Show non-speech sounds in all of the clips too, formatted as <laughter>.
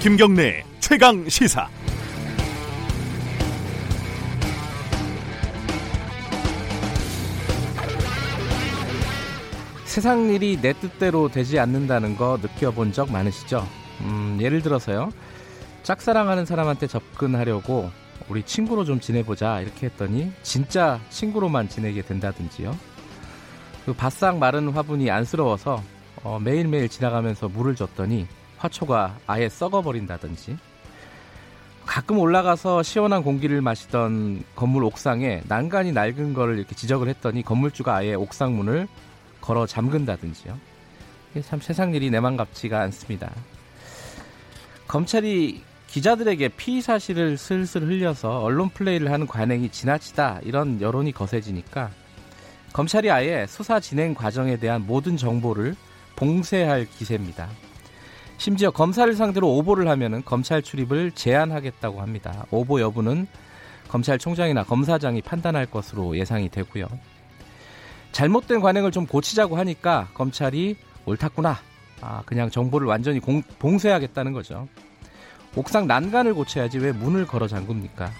김경래 최강 시사. 세상 일이 내 뜻대로 되지 않는다는 거 느껴본 적 많으시죠? 음, 예를 들어서요. 짝사랑하는 사람한테 접근하려고 우리 친구로 좀 지내보자 이렇게 했더니 진짜 친구로만 지내게 된다든지요. 그 바싹 마른 화분이 안쓰러워서 어, 매일매일 지나가면서 물을 줬더니 화초가 아예 썩어버린다든지 가끔 올라가서 시원한 공기를 마시던 건물 옥상에 난간이 낡은 거를 이렇게 지적을 했더니 건물주가 아예 옥상 문을 걸어 잠근다든지요. 이게 참 세상 일이 내맘 같지가 않습니다. 검찰이 기자들에게 피의 사실을 슬슬 흘려서 언론 플레이를 하는 관행이 지나치다 이런 여론이 거세지니까 검찰이 아예 수사 진행 과정에 대한 모든 정보를 봉쇄할 기세입니다. 심지어 검사를 상대로 오보를 하면은 검찰 출입을 제한하겠다고 합니다. 오보 여부는 검찰총장이나 검사장이 판단할 것으로 예상이 되고요. 잘못된 관행을 좀 고치자고 하니까 검찰이 옳았구나. 아, 그냥 정보를 완전히 공, 봉쇄하겠다는 거죠. 옥상 난간을 고쳐야지 왜 문을 걸어 잠굽니까?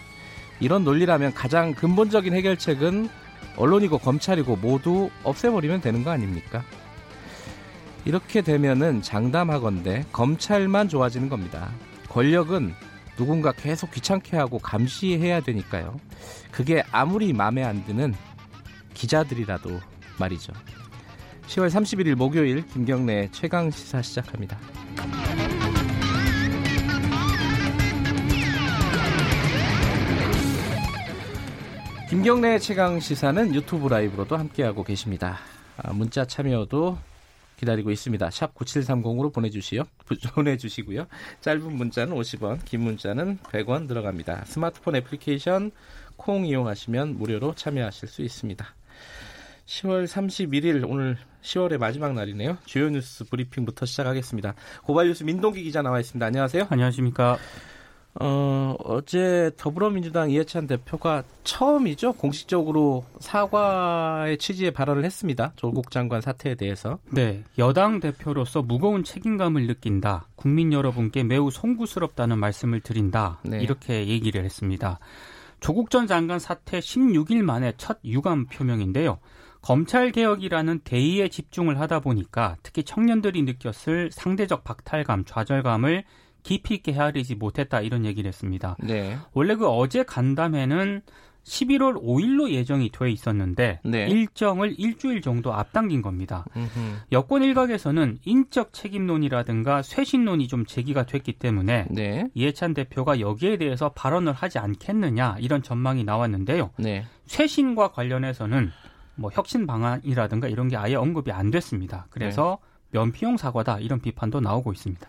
이런 논리라면 가장 근본적인 해결책은 언론이고 검찰이고 모두 없애버리면 되는 거 아닙니까? 이렇게 되면은 장담하건대 검찰만 좋아지는 겁니다. 권력은 누군가 계속 귀찮게 하고 감시해야 되니까요. 그게 아무리 마음에 안 드는 기자들이라도 말이죠. 10월 31일 목요일 김경래 최강 시사 시작합니다. 김경래 최강 시사는 유튜브 라이브로도 함께하고 계십니다. 아, 문자 참여도 기다리고 있습니다. 샵 9730으로 보내주시요. <laughs> 보내주시고요. 짧은 문자는 50원, 긴 문자는 100원 들어갑니다. 스마트폰 애플리케이션 콩 이용하시면 무료로 참여하실 수 있습니다. 10월 31일 오늘 10월의 마지막 날이네요. 주요 뉴스 브리핑부터 시작하겠습니다. 고발 뉴스 민동기 기자 나와 있습니다. 안녕하세요. 안녕하십니까. 어, 어제 더불어민주당 이해찬 대표가 처음이죠. 공식적으로 사과의 취지의 발언을 했습니다. 조국 장관 사태에 대해서. 네. 여당 대표로서 무거운 책임감을 느낀다. 국민 여러분께 매우 송구스럽다는 말씀을 드린다. 네. 이렇게 얘기를 했습니다. 조국 전 장관 사태 16일 만에 첫 유감 표명인데요. 검찰 개혁이라는 대의에 집중을 하다 보니까 특히 청년들이 느꼈을 상대적 박탈감, 좌절감을 깊이 있게 헤아리지 못했다 이런 얘기를 했습니다. 네. 원래 그 어제 간담회는 11월 5일로 예정이 돼 있었는데 네. 일정을 일주일 정도 앞당긴 겁니다. 음흠. 여권 일각에서는 인적 책임론이라든가 쇄신론이 좀 제기가 됐기 때문에 네. 이해찬 대표가 여기에 대해서 발언을 하지 않겠느냐 이런 전망이 나왔는데요. 네. 쇄신과 관련해서는 뭐 혁신 방안이라든가 이런 게 아예 언급이 안 됐습니다. 그래서 네. 면피용 사과다 이런 비판도 나오고 있습니다.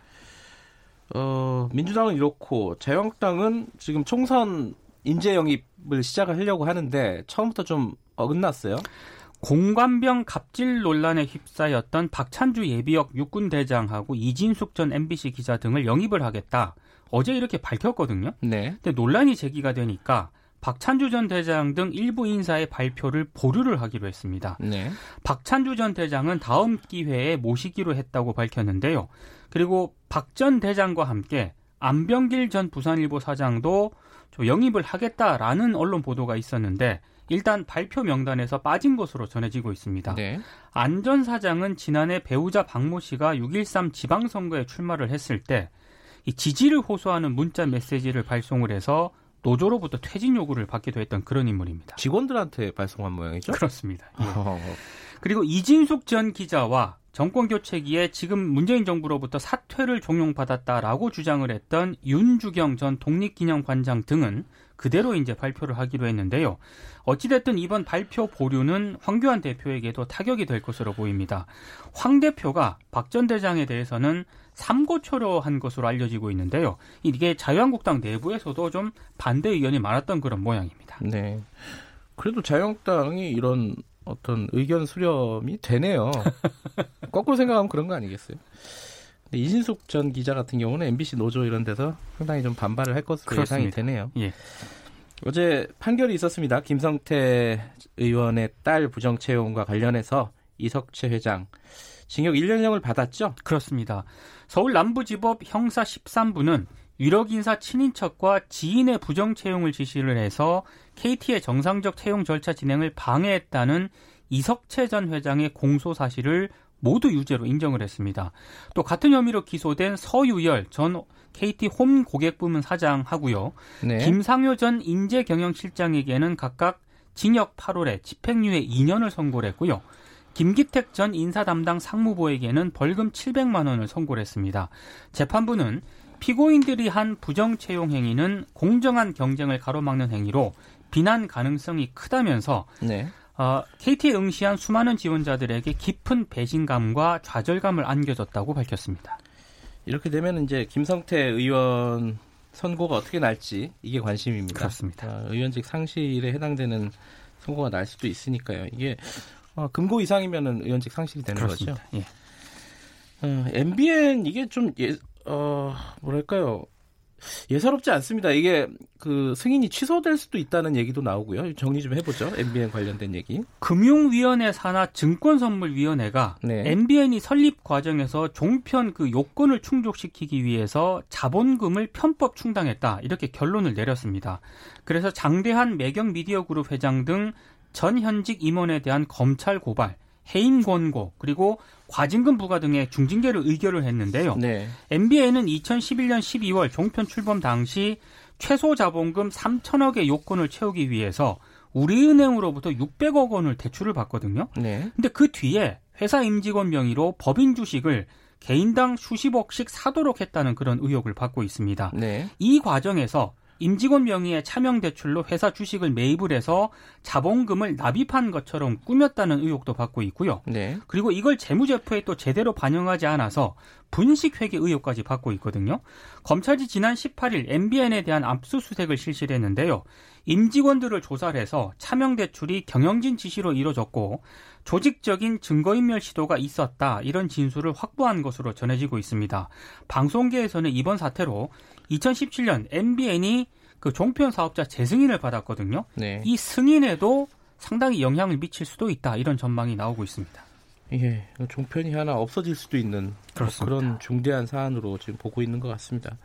어, 민주당은 이렇고 자유한국당은 지금 총선 인재 영입을 시작을 하려고 하는데 처음부터 좀 어긋났어요. 공관병 갑질 논란에 휩싸였던 박찬주 예비역 육군 대장하고 이진숙 전 MBC 기자 등을 영입을 하겠다. 어제 이렇게 밝혔거든요. 네. 근데 논란이 제기가 되니까 박찬주 전 대장 등 일부 인사의 발표를 보류를 하기로 했습니다. 네. 박찬주 전 대장은 다음 기회에 모시기로 했다고 밝혔는데요. 그리고 박 전 대장과 함께 안병길 전 부산일보 사장도 영입을 하겠다라는 언론 보도가 있었는데 일단 발표 명단에서 빠진 것으로 전해지고 있습니다. 네. 안전 사장은 지난해 배우자 박모 씨가 6.13 지방선거에 출마를 했을 때이 지지를 호소하는 문자 메시지를 발송을 해서 노조로부터 퇴진 요구를 받기도 했던 그런 인물입니다. 직원들한테 발송한 모양이죠? 그렇습니다. 예. <laughs> 그리고 이진숙 전 기자와 정권 교체기에 지금 문재인 정부로부터 사퇴를 종용받았다라고 주장을 했던 윤주경 전 독립기념관장 등은 그대로 이제 발표를 하기로 했는데요. 어찌됐든 이번 발표 보류는 황교안 대표에게도 타격이 될 것으로 보입니다. 황 대표가 박 전 대장에 대해서는 삼고초려 한 것으로 알려지고 있는데요. 이게 자유한국당 내부에서도 좀 반대 의견이 많았던 그런 모양입니다. 네. 그래도 자유한국당이 이런 어떤 의견 수렴이 되네요. <laughs> 거꾸로 생각하면 그런 거 아니겠어요? 이진숙 전 기자 같은 경우는 MBC 노조 이런 데서 상당히 좀 반발을 할 것으로 그렇습니다. 예상이 되네요. 예. 어제 판결이 있었습니다. 김성태 의원의 딸 부정 채용과 관련해서 이석채 회장 징역 1년형을 받았죠? 그렇습니다. 서울 남부지법 형사 13부는 유력 인사 친인척과 지인의 부정 채용을 지시를 해서 KT의 정상적 채용 절차 진행을 방해했다는 이석채 전 회장의 공소 사실을 모두 유죄로 인정을 했습니다. 또 같은 혐의로 기소된 서유열 전 KT 홈 고객부문 사장하고요. 네. 김상효 전 인재경영실장에게는 각각 징역 8월에 집행유예 2년을 선고를 했고요. 김기택 전 인사 담당 상무부에게는 벌금 700만 원을 선고를 했습니다. 재판부는 피고인들이 한 부정 채용 행위는 공정한 경쟁을 가로막는 행위로 비난 가능성이 크다면서 네. 어, KT에 응시한 수많은 지원자들에게 깊은 배신감과 좌절감을 안겨줬다고 밝혔습니다. 이렇게 되면 이제 김성태 의원 선고가 어떻게 날지 이게 관심입니다. 그렇습니다. 어, 의원직 상실에 해당되는 선고가 날 수도 있으니까요. 이게 어, 금고 이상이면은 의원직 상실이 되는 그렇습니다. 거죠. 예. 어, MBN 이게 좀 예, 어, 뭐랄까요. 예사롭지 않습니다. 이게 그 승인이 취소될 수도 있다는 얘기도 나오고요. 정리 좀 해보죠. MBN 관련된 얘기. 금융위원회 산하 증권선물위원회가 네. MBN이 설립 과정에서 종편 그 요건을 충족시키기 위해서 자본금을 편법 충당했다 이렇게 결론을 내렸습니다. 그래서 장대한 매경 미디어 그룹 회장 등 전 현직 임원에 대한 검찰 고발, 해임 권고 그리고 과징금 부과 등의 중징계를 의결을 했는데요. 네. MBN은 2011년 12월 종편 출범 당시 최소 자본금 3천억의 요건을 채우기 위해서 우리은행으로부터 600억 원을 대출을 받거든요. 네. 근데 그 뒤에 회사 임직원 명의로 법인 주식을 개인당 수십억씩 사도록 했다는 그런 의혹을 받고 있습니다. 네. 이 과정에서 임직원 명의의 차명 대출로 회사 주식을 매입을 해서 자본금을 납입한 것처럼 꾸몄다는 의혹도 받고 있고요. 네. 그리고 이걸 재무제표에 또 제대로 반영하지 않아서 분식회계 의혹까지 받고 있거든요. 검찰이 지난 18일 MBN에 대한 압수수색을 실시를 했는데요. 임직원들을 조사를 해서 차명 대출이 경영진 지시로 이루어졌고 조직적인 증거인멸 시도가 있었다 이런 진술을 확보한 것으로 전해지고 있습니다. 방송계에서는 이번 사태로 2017년 MBN이 그 종편 사업자 재승인을 받았거든요. 네. 이 승인에도 상당히 영향을 미칠 수도 있다 이런 전망이 나오고 있습니다. 예, 종편이 하나 없어질 수도 있는 뭐 그런 중대한 사안으로 지금 보고 있는 것 같습니다.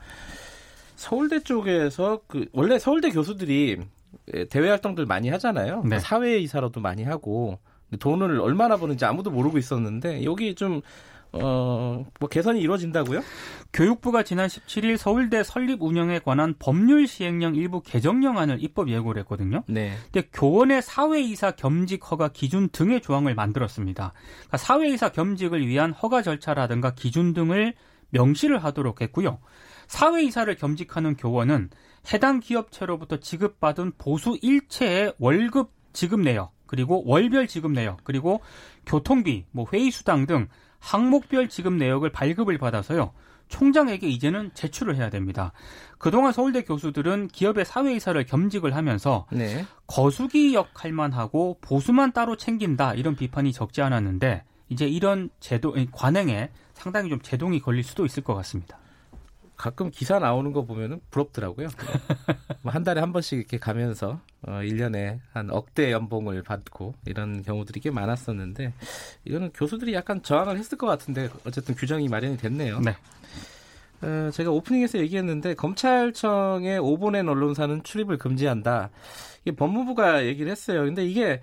서울대 쪽에서 그 원래 서울대 교수들이 대외 활동들 많이 하잖아요. 네. 사회 이사로도 많이 하고 돈을 얼마나 버는지 아무도 모르고 있었는데 여기 좀 어, 뭐 개선이 이루어진다고요? 교육부가 지난 17일 서울대 설립 운영에 관한 법률 시행령 일부 개정령안을 입법 예고를 했거든요. 네. 근데 교원의 사회이사 겸직 허가 기준 등의 조항을 만들었습니다. 그러니까 사회이사 겸직을 위한 허가 절차라든가 기준 등을 명시를 하도록 했고요. 사회이사를 겸직하는 교원은 해당 기업체로부터 지급받은 보수 일체의 월급 지급 내역, 그리고 월별 지급 내역, 그리고 교통비, 뭐 회의 수당 등 항목별 지급 내역을 발급을 받아서요. 총장에게 이제는 제출을 해야 됩니다. 그동안 서울대 교수들은 기업의 사회이사를 겸직을 하면서 네. 거수기 역할만 하고 보수만 따로 챙긴다 이런 비판이 적지 않았는데 이제 이런 제도 관행에 상당히 좀 제동이 걸릴 수도 있을 것 같습니다. 가끔 기사 나오는 거 보면은 부럽더라고요. <laughs> 뭐한 달에 한 번씩 이렇게 가면서 어 1년에 한 억대 연봉을 받고 이런 경우들이 꽤 많았었는데 이거는 교수들이 약간 저항을 했을 것 같은데 어쨌든 규정이 마련이 됐네요. 네. 어, 제가 오프닝에서 얘기했는데 검찰청의 오보낸 언론사는 출입을 금지한다. 이게 법무부가 얘기를 했어요. 근데 이게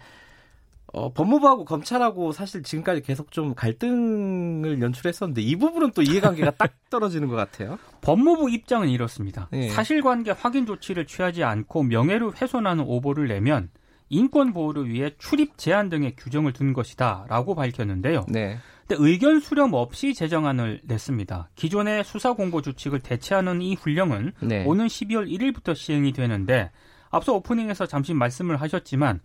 어, 법무부하고 검찰하고 사실 지금까지 계속 좀 갈등을 연출했었는데 이 부분은 또 이해관계가 딱 <laughs> 떨어지는 것 같아요. 법무부 입장은 이렇습니다. 네. 사실관계 확인 조치를 취하지 않고 명예를 훼손하는 오보를 내면 인권 보호를 위해 출입 제한 등의 규정을 둔 것이다라고 밝혔는데요. 네. 근데 의견 수렴 없이 제정안을 냈습니다. 기존의 수사 공고 주칙을 대체하는 이 훈령은 네. 오는 12월 1일부터 시행이 되는데 앞서 오프닝에서 잠시 말씀을 하셨지만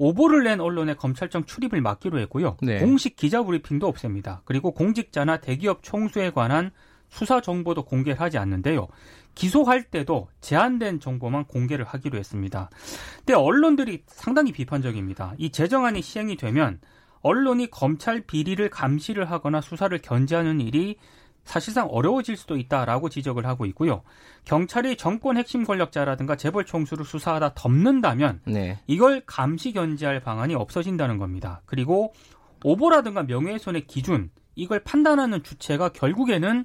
오보를 낸 언론의 검찰청 출입을 막기로 했고요. 네. 공식 기자 브리핑도 없앱니다. 그리고 공직자나 대기업 총수에 관한 수사 정보도 공개를 하지 않는데요. 기소할 때도 제한된 정보만 공개를 하기로 했습니다. 근데 언론들이 상당히 비판적입니다. 이 제정안이 시행이 되면 언론이 검찰 비리를 감시를 하거나 수사를 견제하는 일이 사실상 어려워질 수도 있다라고 지적을 하고 있고요. 경찰이 정권 핵심 권력자라든가 재벌 총수를 수사하다 덮는다면 네. 이걸 감시 견제할 방안이 없어진다는 겁니다. 그리고 오보라든가 명예훼손의 기준 이걸 판단하는 주체가 결국에는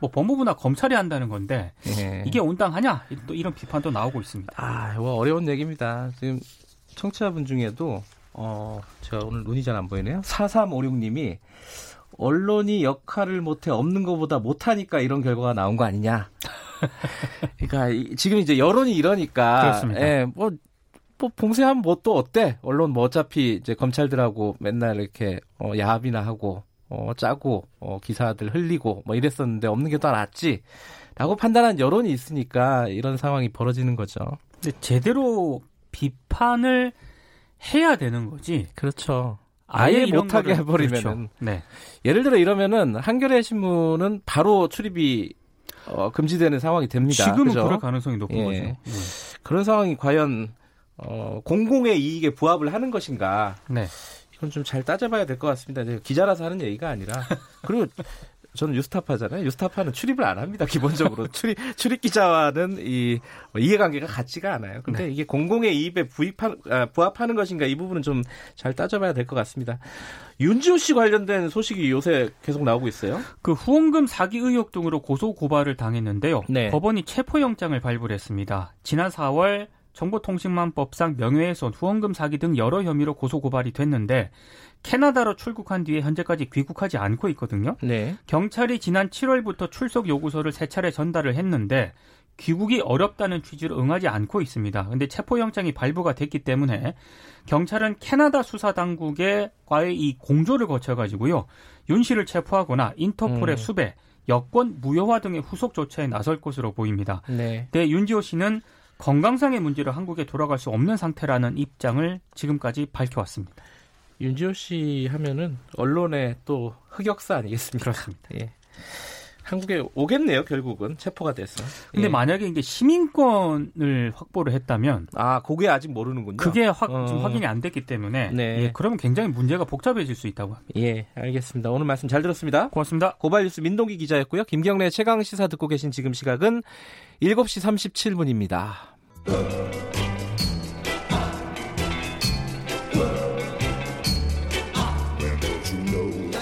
뭐 법무부나 검찰이 한다는 건데 예. 이게 온당하냐 또 이런 비판도 나오고 있습니다. 아, 뭐 어려운 얘기입니다. 지금 청취자분 중에도 어, 제가 오늘 눈이 잘 안 보이네요. 4356님이 언론이 역할을 못해 없는 것보다 못하니까 이런 결과가 나온 거 아니냐. 그러니까 지금 이제 여론이 이러니까 그렇습니다. 예, 뭐, 뭐 봉쇄하면 뭐 또 어때? 언론 뭐 어차피 이제 검찰들하고 맨날 이렇게 어, 야합이나 하고 어, 짜고 어, 기사들 흘리고 뭐 이랬었는데 없는 게 더 낫지. 라고 판단한 여론이 있으니까 이런 상황이 벌어지는 거죠. 근데 제대로 비판을 해야 되는 거지. 그렇죠. 아예 못하게 해버리면은. 그렇죠. 네. 예를 들어 이러면은 한겨레 신문은 바로 출입이 어, 금지되는 상황이 됩니다. 지금은 그죠? 그럴 가능성이 높은 예. 거죠. 네. 그런 상황이 과연 어, 공공의 이익에 부합을 하는 것인가? 네. 이건 좀 잘 따져봐야 될 것 같습니다. 기자라서 하는 얘기가 아니라 그리고 저는 유스타파잖아요. 유스타파는 출입을 안 합니다. 기본적으로 <laughs> 출입 출입 기자와는 이뭐 이해관계가 같지가 않아요. 근데 네. 이게 공공의 이입에 부입하, 아, 부합하는 것인가 이 부분은 좀 잘 따져봐야 될 것 같습니다. 윤지호 씨 관련된 소식이 요새 계속 나오고 있어요. 그 후원금 사기 의혹 등으로 고소 고발을 당했는데요. 네. 법원이 체포영장을 발부했습니다. 지난 4월 정보통신망법상 명예훼손, 후원금 사기 등 여러 혐의로 고소 고발이 됐는데 캐나다로 출국한 뒤에 현재까지 귀국하지 않고 있거든요. 네. 경찰이 지난 7월부터 출석 요구서를 세 차례 전달을 했는데 귀국이 어렵다는 취지로 응하지 않고 있습니다. 근데 체포영장이 발부가 됐기 때문에 경찰은 캐나다 수사 당국의 과의 이 공조를 거쳐 가지고요. 윤 씨를 체포하거나 인터폴의 음. 수배, 여권 무효화 등의 후속 조처에 나설 것으로 보입니다. 네. 네, 윤지호 씨는 건강상의 문제로 한국에 돌아갈 수 없는 상태라는 입장을 지금까지 밝혀왔습니다. 윤지호 씨 하면은 언론의 또 흑역사 아니겠습니까? 그렇습니다. 예. 한국에 오겠네요, 결국은 체포가 돼서. 근데 예. 만약에 이제 시민권을 확보를 했다면 아, 그게 아직 모르는군요. 그게 확, 어. 지금 확인이 안 됐기 때문에 네. 예, 그러면 굉장히 문제가 복잡해질 수 있다고 합니다. 예, 알겠습니다. 오늘 말씀 잘 들었습니다. 고맙습니다. 고발뉴스 민동기 기자였고요. 김경래 최강 시사 듣고 계신 지금 시각은 7시 37분입니다.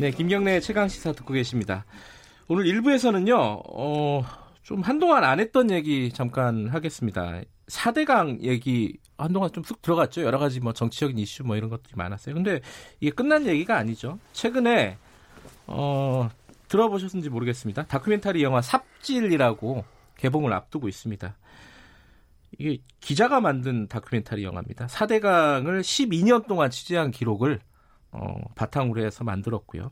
네, 김경래 최강 시사 듣고 계십니다. 오늘 1부에서는요, 어, 좀 한동안 안 했던 얘기 잠깐 하겠습니다. 4대강 얘기 한동안 좀 쑥 들어갔죠. 여러 가지 뭐 정치적인 이슈 뭐 이런 것들이 많았어요. 근데 이게 끝난 얘기가 아니죠. 최근에, 어, 들어보셨는지 모르겠습니다. 다큐멘터리 영화 삽질이라고 개봉을 앞두고 있습니다. 이게 기자가 만든 다큐멘터리 영화입니다. 4대강을 12년 동안 취재한 기록을 어, 바탕으로 해서 만들었고요.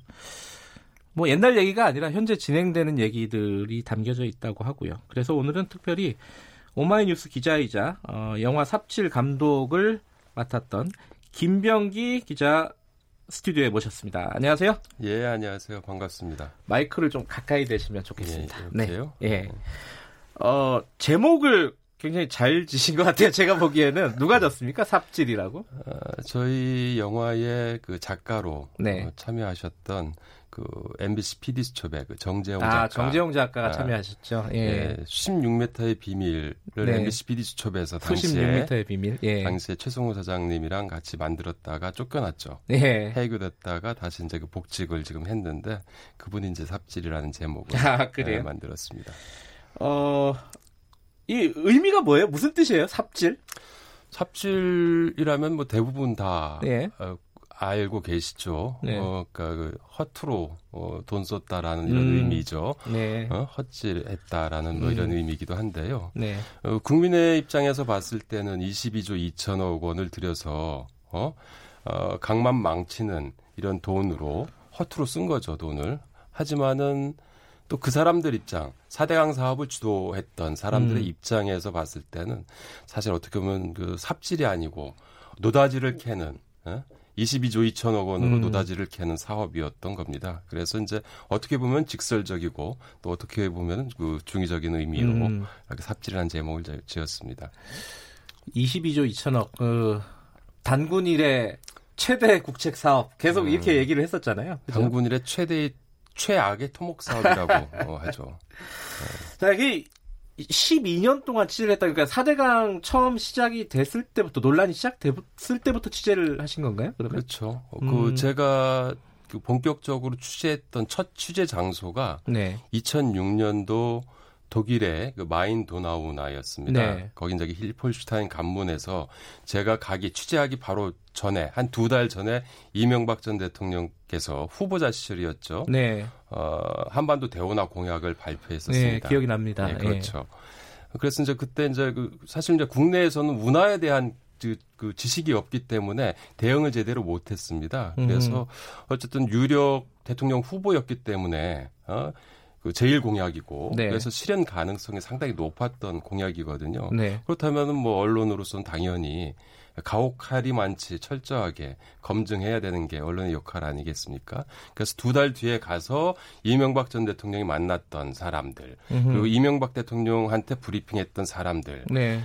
뭐 옛날 얘기가 아니라 현재 진행되는 얘기들이 담겨져 있다고 하고요. 그래서 오늘은 특별히 오마이뉴스 기자이자 어, 영화 삽질 감독을 맡았던 김병기 기자 스튜디오에 모셨습니다. 안녕하세요. 예, 안녕하세요. 반갑습니다. 마이크를 좀 가까이 대시면 좋겠습니다. 예, 이렇게요? 네. 예. 어, 제목을 굉장히 잘 지신 것 같아요. 제가 보기에는 누가 졌습니까? 삽질이라고? 어, 저희 영화의 그 작가로 네. 어, 참여하셨던 그 MBC PD 수첩의 그 정재용 아, 작가. 아, 정재용 작가가 아, 참여하셨죠. 예. 예. 16m의 비밀을 네. MBC PD 수첩에서 당시에 16m의 비밀. 예. 당시에 최성우 사장님이랑 같이 만들었다가 쫓겨났죠. 예. 해고됐다가 다시 이제 그 복직을 지금 했는데 그분이 이제 삽질이라는 제목을 아? 네, 만들었습니다. 어, 이 의미가 뭐예요? 무슨 뜻이에요? 삽질? 삽질이라면 뭐 대부분 다 네. 어, 알고 계시죠. 네. 어, 그러니까 그 허투루 어, 돈 썼다라는 이런 음. 의미죠. 네. 어, 헛질했다라는 뭐 이런 음. 의미이기도 한데요. 네. 어, 국민의 입장에서 봤을 때는 22조 2천억 원을 들여서 어, 어, 강만 망치는 이런 돈으로 허투루 쓴 거죠, 돈을. 하지만은 또 그 사람들 입장, 사대강 사업을 주도했던 사람들의 음. 입장에서 봤을 때는 사실 어떻게 보면 그 삽질이 아니고 노다지를 캐는 어? 22조 2천억 원으로 음. 노다지를 캐는 사업이었던 겁니다. 그래서 이제 어떻게 보면 직설적이고 또 어떻게 보면 그 중의적인 의미로 음. 이렇게 삽질한 제목을 지었습니다. 22조 2천억 그 단군 일의 최대 국책 사업 계속 음. 이렇게 얘기를 했었잖아요. 그죠? 단군 일의 최대 최악의 토목 사업이라고 <laughs> 어, 하죠. 네. 자, 이게 12년 동안 취재를 했다. 그러니까 4대강 처음 시작이 됐을 때부터 논란이 시작됐을 때부터 취재를 하신 건가요? 그러면? 그렇죠. 그 음. 그 제가 본격적으로 취재했던 첫 취재 장소가 네. 2006년도 독일의 그 마인 도나우나였습니다. 네. 거긴 저기 힐폴슈타인 간문에서 제가 가기 취재하기 바로 전에 한 두 달 전에 이명박 전 대통령께서 후보자 시절이었죠. 네. 어, 한반도 대원화 공약을 발표했었습니다. 네, 기억이 납니다. 네, 그렇죠. 예. 그래서 이제 그때 이제 그 사실 이제 국내에서는 운하에 대한 그, 그 지식이 없기 때문에 대응을 제대로 못했습니다. 그래서 음. 어쨌든 유력 대통령 후보였기 때문에 어, 그 제일 공약이고 네. 그래서 실현 가능성이 상당히 높았던 공약이거든요. 네. 그렇다면은 뭐 언론으로서는 당연히 가혹할이 많지 철저하게 검증해야 되는 게 언론의 역할 아니겠습니까? 그래서 두 달 뒤에 가서 이명박 전 대통령이 만났던 사람들 음흠. 그리고 이명박 대통령한테 브리핑했던 사람들 네.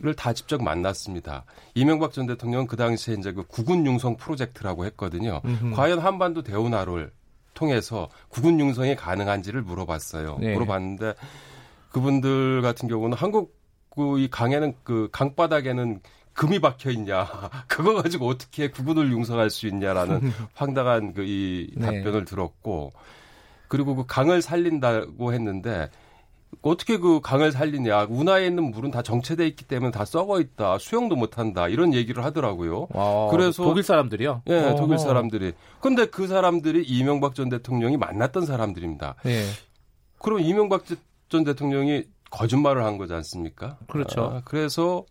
를다 직접 만났습니다. 이명박 전 대통령 그 당시에 이제 그 국군 융성 프로젝트라고 했거든요. 음흠. 과연 한반도 대운하를 통해서 국군 융성이 가능한지를 물어봤어요. 네. 물어봤는데 그분들 같은 경우는 한국 이 강에는 그 강바닥에는 금이 박혀 있냐 <laughs> 그거 가지고 어떻게 국군을 융성할 수 있냐라는 <laughs> 황당한 그 이 답변을 네. 들었고 그리고 그 강을 살린다고 했는데 어떻게 그 강을 살리냐. 운하에 있는 물은 다 정체돼 있기 때문에 다 썩어 있다. 수영도 못 한다. 이런 얘기를 하더라고요. 아, 그래서 독일 사람들이요? 예, 네, 독일 사람들이. 근데 그 사람들이 이명박 전 대통령이 만났던 사람들입니다. 네. 그럼 이명박 전 대통령이 거짓말을 한 거지 않습니까? 그렇죠. 아, 그래서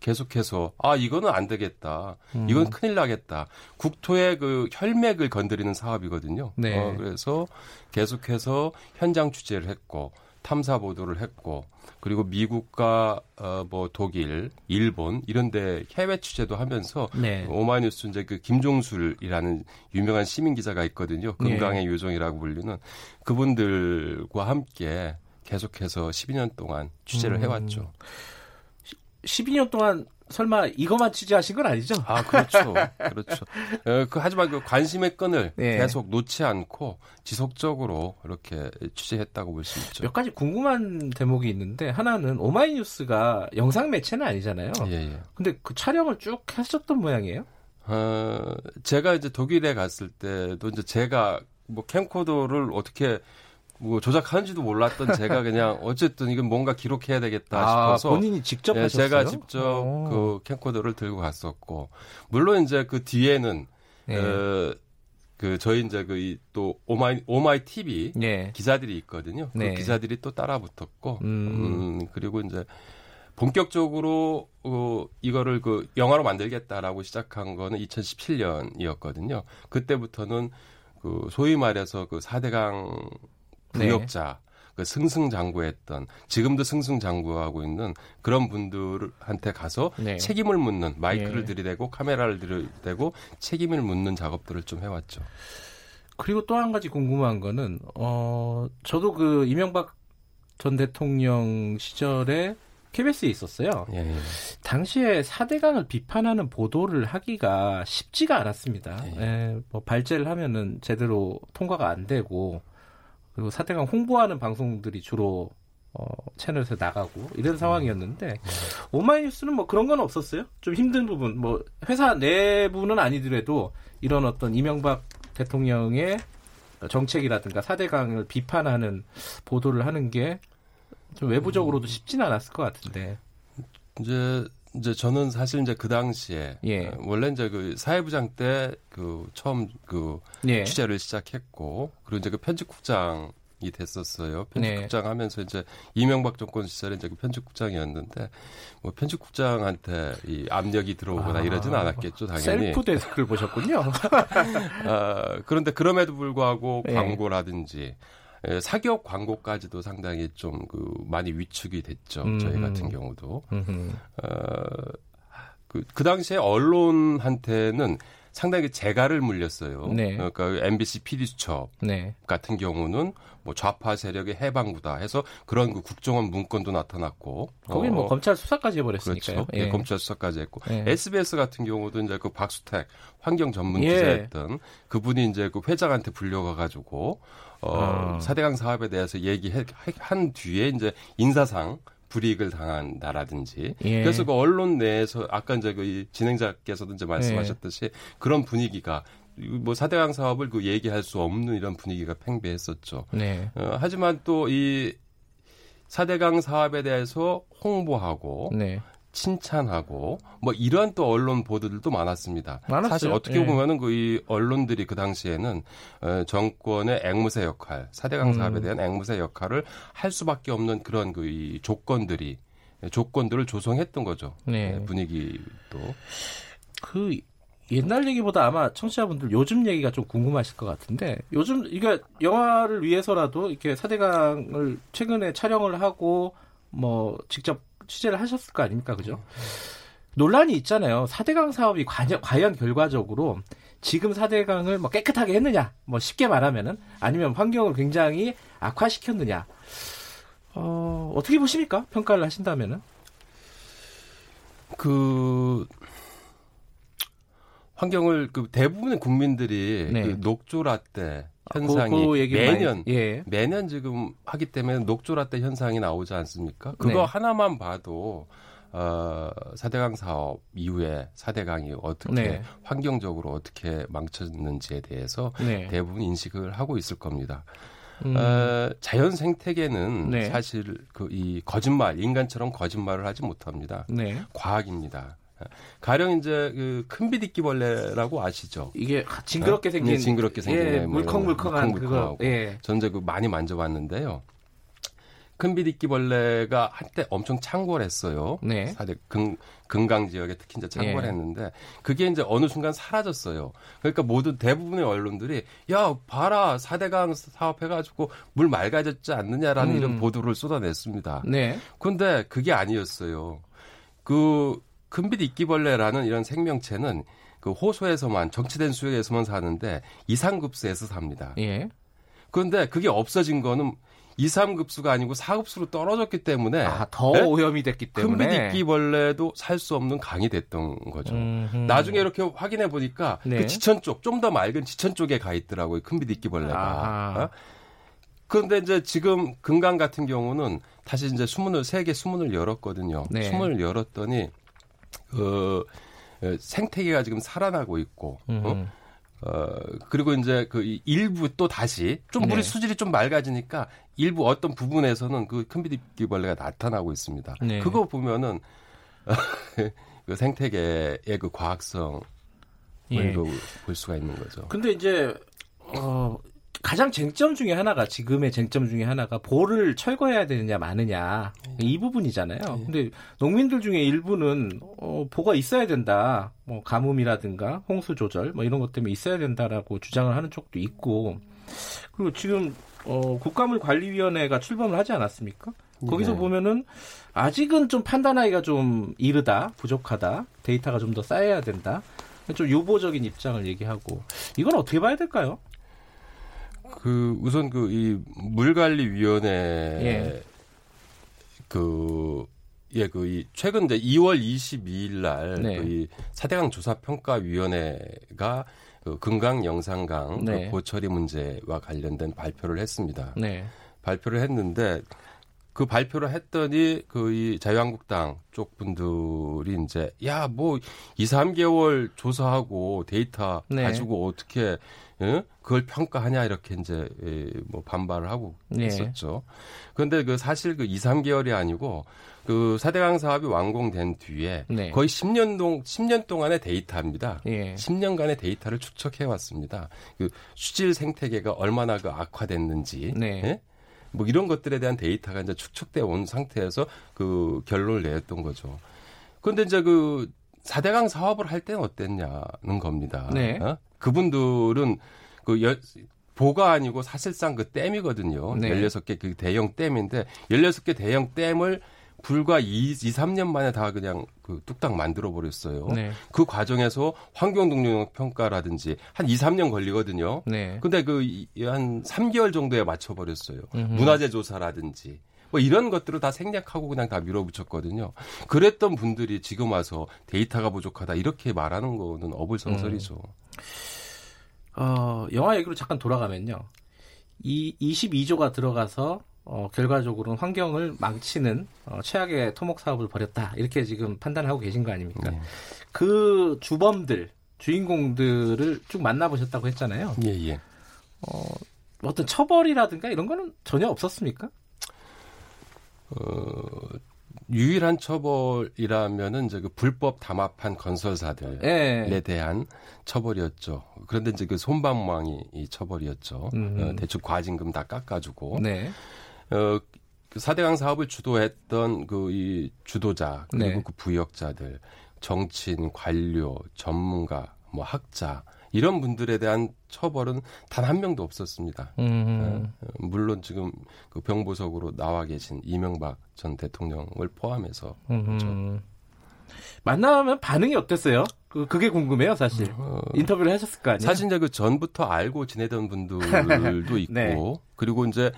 계속해서 아 이거는 안 되겠다. 음. 이건 큰일 나겠다. 국토의 그 혈맥을 건드리는 사업이거든요. 네. 어, 그래서 계속해서 현장 취재를 했고 탐사 보도를 했고 그리고 미국과 어, 뭐 독일, 일본 이런 데 해외 취재도 하면서 네. 오마이뉴스 이제 그 김종술이라는 유명한 시민 기자가 있거든요. 금강의 네. 요정이라고 불리는 그분들과 함께 계속해서 12년 동안 취재를 음. 해왔죠. 12년 동안 설마 이것만 취재하신 건 아니죠? 아 그렇죠, 그렇죠. 어, 그 하지만 그 관심의 끈을 네. 계속 놓지 않고 지속적으로 이렇게 취재했다고 볼 수 있죠. 몇 가지 궁금한 대목이 있는데 하나는 오마이뉴스가 영상 매체는 아니잖아요. 예, 예. 근데 그 촬영을 쭉 하셨던 모양이에요? 어, 제가 이제 독일에 갔을 때도 이제 제가 뭐 캠코더를 어떻게 뭐 조작하는지도 몰랐던 제가 그냥 <laughs> 어쨌든 이건 뭔가 기록해야 되겠다 아, 싶어서 본인이 직접 예, 하셨어요? 제가 직접 오. 그 캠코더를 들고 갔었고 물론 이제 그 뒤에는 네. 어, 그 저희 이제 그또 오마이 오마이 TV 네. 기자들이 있거든요. 그 네. 기자들이 또 따라 붙었고 음. 음 그리고 이제 본격적으로 어, 이거를 그 영화로 만들겠다라고 시작한 거는 2017년이었거든요. 그때부터는 그 소위 말해서 그 4대강 부역자 네. 그 승승장구했던 지금도 승승장구하고 있는 그런 분들한테 가서 네. 책임을 묻는 마이크를 네. 들이대고 카메라를 들이대고 책임을 묻는 작업들을 좀 해왔죠. 그리고 또 한 가지 궁금한 거는 어 저도 그 이명박 전 대통령 시절에 KBS에 있었어요. 예, 예. 당시에 4대강을 비판하는 보도를 하기가 쉽지가 않았습니다. 예, 예, 뭐 발제를 하면은 제대로 통과가 안 되고 그리고 사대강 홍보하는 방송들이 주로 어, 채널에서 나가고 이런 상황이었는데 오마이뉴스는 뭐 그런 건 없었어요. 좀 힘든 부분, 뭐 회사 내부는 아니더라도 이런 어떤 이명박 대통령의 정책이라든가 사대강을 비판하는 보도를 하는 게 좀 외부적으로도 쉽지는 않았을 것 같은데. 이제 이제 저는 사실 이제 그 당시에 예. 어, 원래 이제 그 사회부장 때 그 처음 그 예. 취재를 시작했고 그리고 이제 그 편집국장 이 됐었어요. 편집국장 네. 하면서 이제 이명박 정권 시절에 이제 그 편집국장이었는데 뭐 편집국장한테 이 압력이 들어오거나 아, 이러진 않았겠죠, 당연히. 셀프 데스크를 보셨군요. <laughs> 아, 그런데 그럼에도 불구하고 네. 광고라든지 예, 사기업 광고까지도 상당히 좀 그 많이 위축이 됐죠. 음. 저희 같은 경우도. 어, 그, 그 당시에 언론한테는 상당히 재갈을 물렸어요. 네. 그러니까 MBC PD 수첩 네. 같은 경우는 뭐 좌파 세력의 해방구다 해서 그런 그 국정원 문건도 나타났고 거기 뭐 어, 검찰 수사까지 해버렸으니까요. 그렇죠. 예. 검찰 수사까지 했고 예. SBS 같은 경우도 이제 그 박수택 환경 전문 예. 기자였던 그분이 이제 그 회장한테 불려가 가지고 어 아. 사대강 사업에 대해서 얘기한 뒤에 이제 인사상 불이익을 당한다라든지 예. 그래서 그 언론 내에서 아까 이제 그 진행자께서도 이제 말씀하셨듯이 그런 분위기가 뭐 사대강 사업을 그 얘기할 수 없는 이런 분위기가 팽배했었죠. 네. 어, 하지만 또 이 사대강 사업에 대해서 홍보하고 네. 칭찬하고 뭐 이런 또 언론 보도들도 많았습니다. 많았어요. 사실 어떻게 예. 보면은 그이 언론들이 그 당시에는 어, 정권의 앵무새 역할, 사대강 사업에 음. 대한 앵무새 역할을 할 수밖에 없는 그런 그 이 조건들이 조건들을 조성했던 거죠. 네. 네, 분위기도 그 옛날 얘기보다 아마 청취자분들 요즘 얘기가 좀 궁금하실 것 같은데 요즘 이게 영화를 위해서라도 이렇게 사대강을 최근에 촬영을 하고 뭐 직접 취재를 하셨을 거 아닙니까 그죠? 논란이 있잖아요. 사대강 사업이 과연, 과연 결과적으로 지금 사대강을 뭐 깨끗하게 했느냐, 뭐 쉽게 말하면은 아니면 환경을 굉장히 악화시켰느냐. 어, 어떻게 보십니까? 평가를 하신다면은? 그 환경을 그 대부분의 국민들이 네. 그 녹조 라떼 그- 현상이 그 많이- 매년 예. 매년 지금 하기 때문에 녹조라떼 현상이 나오지 않습니까? 그거 네. 하나만 봐도 어, 사대강 사업 이후에 사대강이 어떻게 네. 환경적으로 어떻게 망쳤는지에 대해서 네. 대부분 인식을 하고 있을 겁니다. 음, 어, 자연 생태계는 네. 사실 그 이 거짓말 인간처럼 거짓말을 하지 못합니다. 네. 과학입니다. 가령 이제 그 큰비디끼벌레라고 아시죠? 이게 징그럽게 어? 생긴 네, 징그럽게 생긴 예, 애, 뭐 물컹물컹한 그거 물컹물컹하고. 예. 전 이제 그 많이 만져봤는데요. 큰비디끼벌레가 한때 엄청 창궐했어요. 네. 사대 금, 금강 지역에 특히 이제 창궐했는데 그게 이제 어느 순간 사라졌어요. 그러니까 모든 대부분의 언론들이 야 봐라 사대강 사업해가지고 물 맑아졌지 않느냐라는 음. 이런 보도를 쏟아냈습니다. 네. 근데 그게 아니었어요. 그 금빛 이끼벌레라는 이런 생명체는 그 호수에서만 정치된 수역에서만 사는데 이상급수에서 삽니다. 예. 그런데 그게 없어진 거는 2, 3급수가 아니고 4급수로 떨어졌기 때문에 아, 더 네? 오염이 됐기 때문에 금빛 이끼벌레도 살 수 없는 강이 됐던 거죠. 음흠. 나중에 이렇게 확인해 보니까 네. 그 지천 쪽, 좀 더 맑은 지천 쪽에 가 있더라고요. 큰빛 이끼벌레가. 어? 그런데 이제 지금 금강 같은 경우는 다시 이제 수문을 세 개 수문을 열었거든요. 네. 수문을 열었더니 그 어, 생태계가 지금 살아나고 있고 어? 어, 그리고 이제 그이 일부 또 다시 좀 물이 네. 수질이 좀 맑아지니까 일부 어떤 부분에서는 그 큰비디끼벌레가 나타나고 있습니다. 네. 그거 보면은 <laughs> 그 생태계의 그 과학성을 예. 그볼 수가 있는 거죠. 근데 이제 어 가장 쟁점 중에 하나가 지금의 쟁점 중에 하나가 보를 철거해야 되느냐 마느냐 이 부분이잖아요. 근데 농민들 중에 일부는 어, 보가 있어야 된다. 뭐 가뭄이라든가 홍수 조절 뭐 이런 것 때문에 있어야 된다라고 주장을 하는 쪽도 있고 그리고 지금 어, 국가물 관리위원회가 출범을 하지 않았습니까? 거기서 네. 보면은 아직은 좀 판단하기가 좀 이르다, 부족하다, 데이터가 좀 더 쌓여야 된다. 좀 유보적인 입장을 얘기하고 이건 어떻게 봐야 될까요? 그 우선 그 이 물관리위원회 예. 그 예, 그, 이, 최근 이제 2월 22일 날, 네. 그, 이, 사대강 조사평가위원회가 그 금강 영산강 네. 그 고처리 문제와 관련된 발표를 했습니다. 네. 발표를 했는데, 그 발표를 했더니, 그, 이 자유한국당 쪽 분들이 이제, 야, 뭐, 2, 3개월 조사하고 데이터 네. 가지고 어떻게, 예? 그걸 평가하냐, 이렇게 이제, 예, 뭐, 반발을 하고 네. 있었죠. 그런데 그 사실 그 2, 3개월이 아니고, 그 사대강 사업이 완공된 뒤에 네. 거의 10년 동 10년 동안의 데이터입니다. 예. 10년간의 데이터를 추적해 왔습니다. 그 수질 생태계가 얼마나 그 악화됐는지, 네. 예? 뭐 이런 것들에 대한 데이터가 이제 축적돼 온 상태에서 그 결론을 내었던 거죠. 그런데 이제 그 사대강 사업을 할 때는 어땠냐는 겁니다. 네. 어? 그분들은 그 여, 보가 아니고 사실상 그 댐이거든요. 네. 16개 그 대형 댐인데 16개 대형 댐을 불과 2, 2 3년 만에 다 그냥 그 뚝딱 만들어 버렸어요. 네. 그 과정에서 환경 동력 평가라든지 한 2, 3년 걸리거든요. 네. 근데 그 한 3개월 정도에 맞춰 버렸어요. 문화재 조사라든지 뭐 이런 것들을 다 생략하고 그냥 다 밀어붙였거든요. 그랬던 분들이 지금 와서 데이터가 부족하다 이렇게 말하는 거는 어불성설이죠. 음. 어, 영화 얘기로 잠깐 돌아가면요. 이 22조가 들어가서 어, 결과적으로는 환경을 망치는 어, 최악의 토목 사업을 벌였다. 이렇게 지금 판단하고 계신 거 아닙니까? 네. 그 주범들, 주인공들을 쭉 만나보셨다고 했잖아요. 예, 예. 어, 어떤 처벌이라든가 이런 거는 전혀 없었습니까? 어, 유일한 처벌이라면은 이제 그 불법 담합한 건설사들에 네. 대한 처벌이었죠. 그런데 이제 그 손방망이 이 처벌이었죠. 어, 대충 과징금 다 깎아주고. 네. 어, 그 4대강 사업을 주도했던 그 이 주도자 그리고 네. 그 부역자들, 정치인, 관료, 전문가, 뭐 학자 이런 분들에 대한 처벌은 단 한 명도 없었습니다. 음. 물론 지금 그 병보석으로 나와 계신 이명박 전 대통령을 포함해서 그렇죠. 만나면 반응이 어땠어요? 그, 그게 궁금해요, 사실. 어, 인터뷰를 하셨을 거 아니에요? 사실 이제 그 전부터 알고 지내던 분들도 <laughs> 있고, 네. 그리고 이제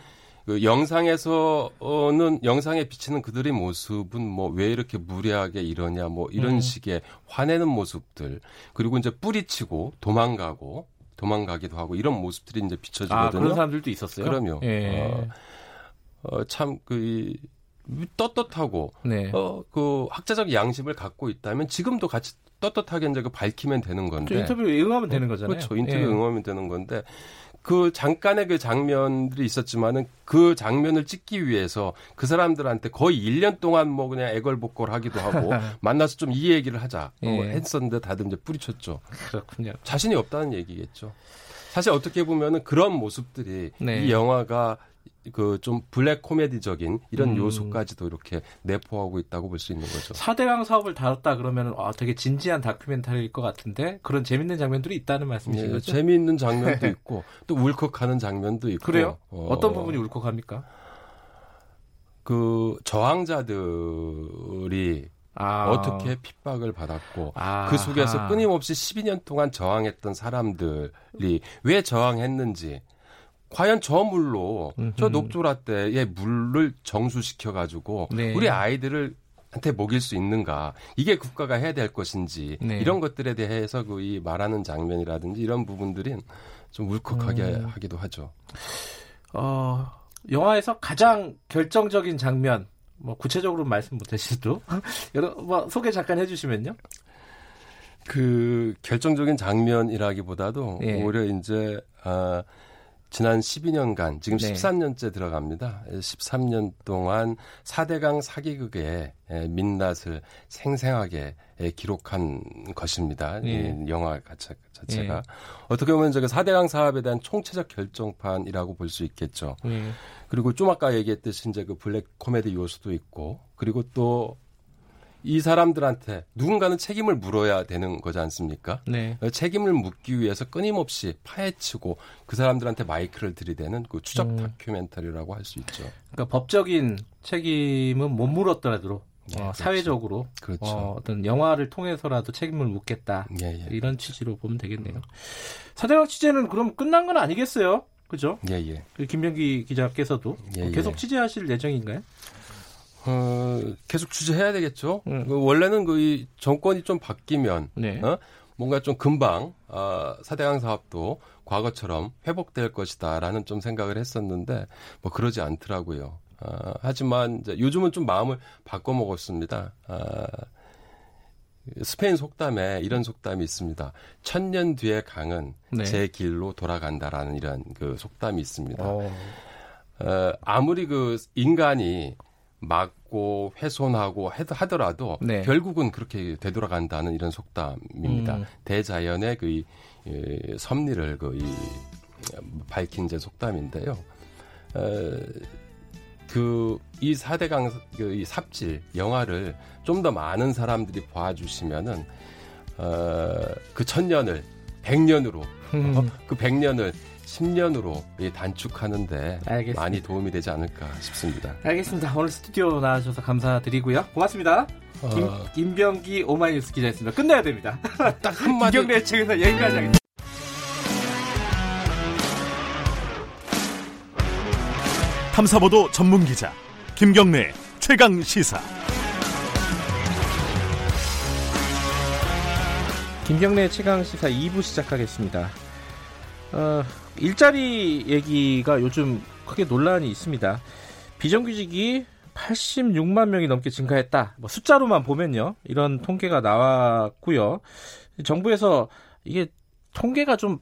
그 영상에서는 영상에 비치는 그들의 모습은 뭐 왜 이렇게 무례하게 이러냐 뭐 이런 음. 식의 화내는 모습들 그리고 이제 뿌리치고 도망가고 도망가기도 하고 이런 모습들이 이제 비춰지거든요. 아, 그런 사람들도 있었어요. 그럼요. 예. 어, 어, 참그 떳떳하고 네. 어, 그 학자적 양심을 갖고 있다면 지금도 같이 떳떳하게 이제 그 밝히면 되는 건데 인터뷰에 응하면 되는 거잖아요. 그렇죠. 인터뷰에 예. 응하면 되는 건데 그 잠깐의 그 장면들이 있었지만은 그 장면을 찍기 위해서 그 사람들한테 거의 1년 동안 뭐 그냥 애걸복걸 하기도 하고 <laughs> 만나서 좀 이 얘기를 하자 예. 뭐 했었는데 다들 이제 뿌리쳤죠. 그렇군요. 자신이 없다는 얘기겠죠. 사실 어떻게 보면은 그런 모습들이 네. 이 영화가 그 좀 블랙 코미디적인 이런 음. 요소까지도 이렇게 내포하고 있다고 볼 수 있는 거죠. 4대강 사업을 다뤘다 그러면 아, 되게 진지한 다큐멘터리일 것 같은데 그런 재밌는 장면들이 있다는 말씀이신 네, 거죠? 재미있는 장면도 <laughs> 있고 또 울컥하는 장면도 있고. 그래요? 어, 떤 부분이 울컥합니까? 그 저항자들이 아. 어떻게 핍박을 받았고 아. 그 속에서 끊임없이 12년 동안 저항했던 사람들이 왜 저항했는지 과연 저 물로 음흠. 저 녹조라떼의 물을 정수시켜 가지고 네. 우리 아이들을 한테 먹일 수 있는가 이게 국가가 해야 될 것인지 네. 이런 것들에 대해서 그 이 말하는 장면이라든지 이런 부분들이 좀 울컥하게 음. 하기도 하죠. 어, 영화에서 가장 결정적인 장면 뭐 구체적으로 말씀 못하시도 <laughs> 여러 뭐 소개 잠깐 해주시면요. 그 결정적인 장면이라기보다도 예. 오히려 이제 아. 지난 12년간 지금 네. 13년째 들어갑니다. 13년 동안 4대강 사기극의 민낯을 생생하게 기록한 것입니다. 네. 이 영화 자체가 네. 어떻게 보면 저가 4대강 사업에 대한 총체적 결정판이라고 볼 수 있겠죠. 네. 그리고 좀 아까 얘기했듯이 이제 그 블랙 코미디 요소도 있고 그리고 또 이 사람들한테 누군가는 책임을 물어야 되는 거지 않습니까? 네. 책임을 묻기 위해서 끊임없이 파헤치고 그 사람들한테 마이크를 들이대는 그 추적 음. 다큐멘터리라고 할 수 있죠. 그러니까 법적인 책임은 못 물었더라도 네, 어, 그렇죠. 사회적으로 그렇죠. 어, 떤 영화를 통해서라도 책임을 묻겠다 예, 예. 이런 취지로 보면 되겠네요. 사대강 취재는 그럼 끝난 건 아니겠어요? 그죠? 예, 예. 그 김병기 기자께서도 예, 예. 계속 취재하실 예정인가요? 어, 계속 취재해야 되겠죠. 음. 원래는 그 정권이 좀 바뀌면 네. 어? 뭔가 좀 금방 어, 사대강 사업도 과거처럼 회복될 것이다라는 좀 생각을 했었는데 뭐 그러지 않더라고요. 어, 하지만 요즘은 좀 마음을 바꿔 먹었습니다. 어, 스페인 속담에 이런 속담이 있습니다. 천년 뒤의 강은 네. 제 길로 돌아간다라는 이런 그 속담이 있습니다. 어. 어, 아무리 그 인간이 막고 훼손하고 하더라도 네. 결국은 그렇게 되돌아간다는 이런 속담입니다. 음. 대자연의 그 이, 이, 섭리를 그 이, 밝힌 제 속담인데요. 어, 그이 사대강 그이 삽질 영화를 좀 더 많은 사람들이 봐주시면은 어, 그 천년을 백년으로 어, 그 백년을 10년으로 단축하는데 알겠습니다. 많이 도움이 되지 않을까 싶습니다. 알겠습니다. 오늘 스튜디오 나와주셔서 감사드리고요. 고맙습니다. 어... 김, 김병기 오마이뉴스 기자였습니다. 끝내야 됩니다. 딱 <laughs> 한마디. 김경래 측에서 여기까지 하겠습니다. 탐사보도 전문 기자 김경래 최강 시사. 김경래 최강 시사 2부 시작하겠습니다. 어, 일자리 얘기가 요즘 크게 논란이 있습니다. 비정규직이 86만 명이 넘게 증가했다. 뭐 숫자로만 보면요. 이런 통계가 나왔고요. 정부에서 이게 통계가 좀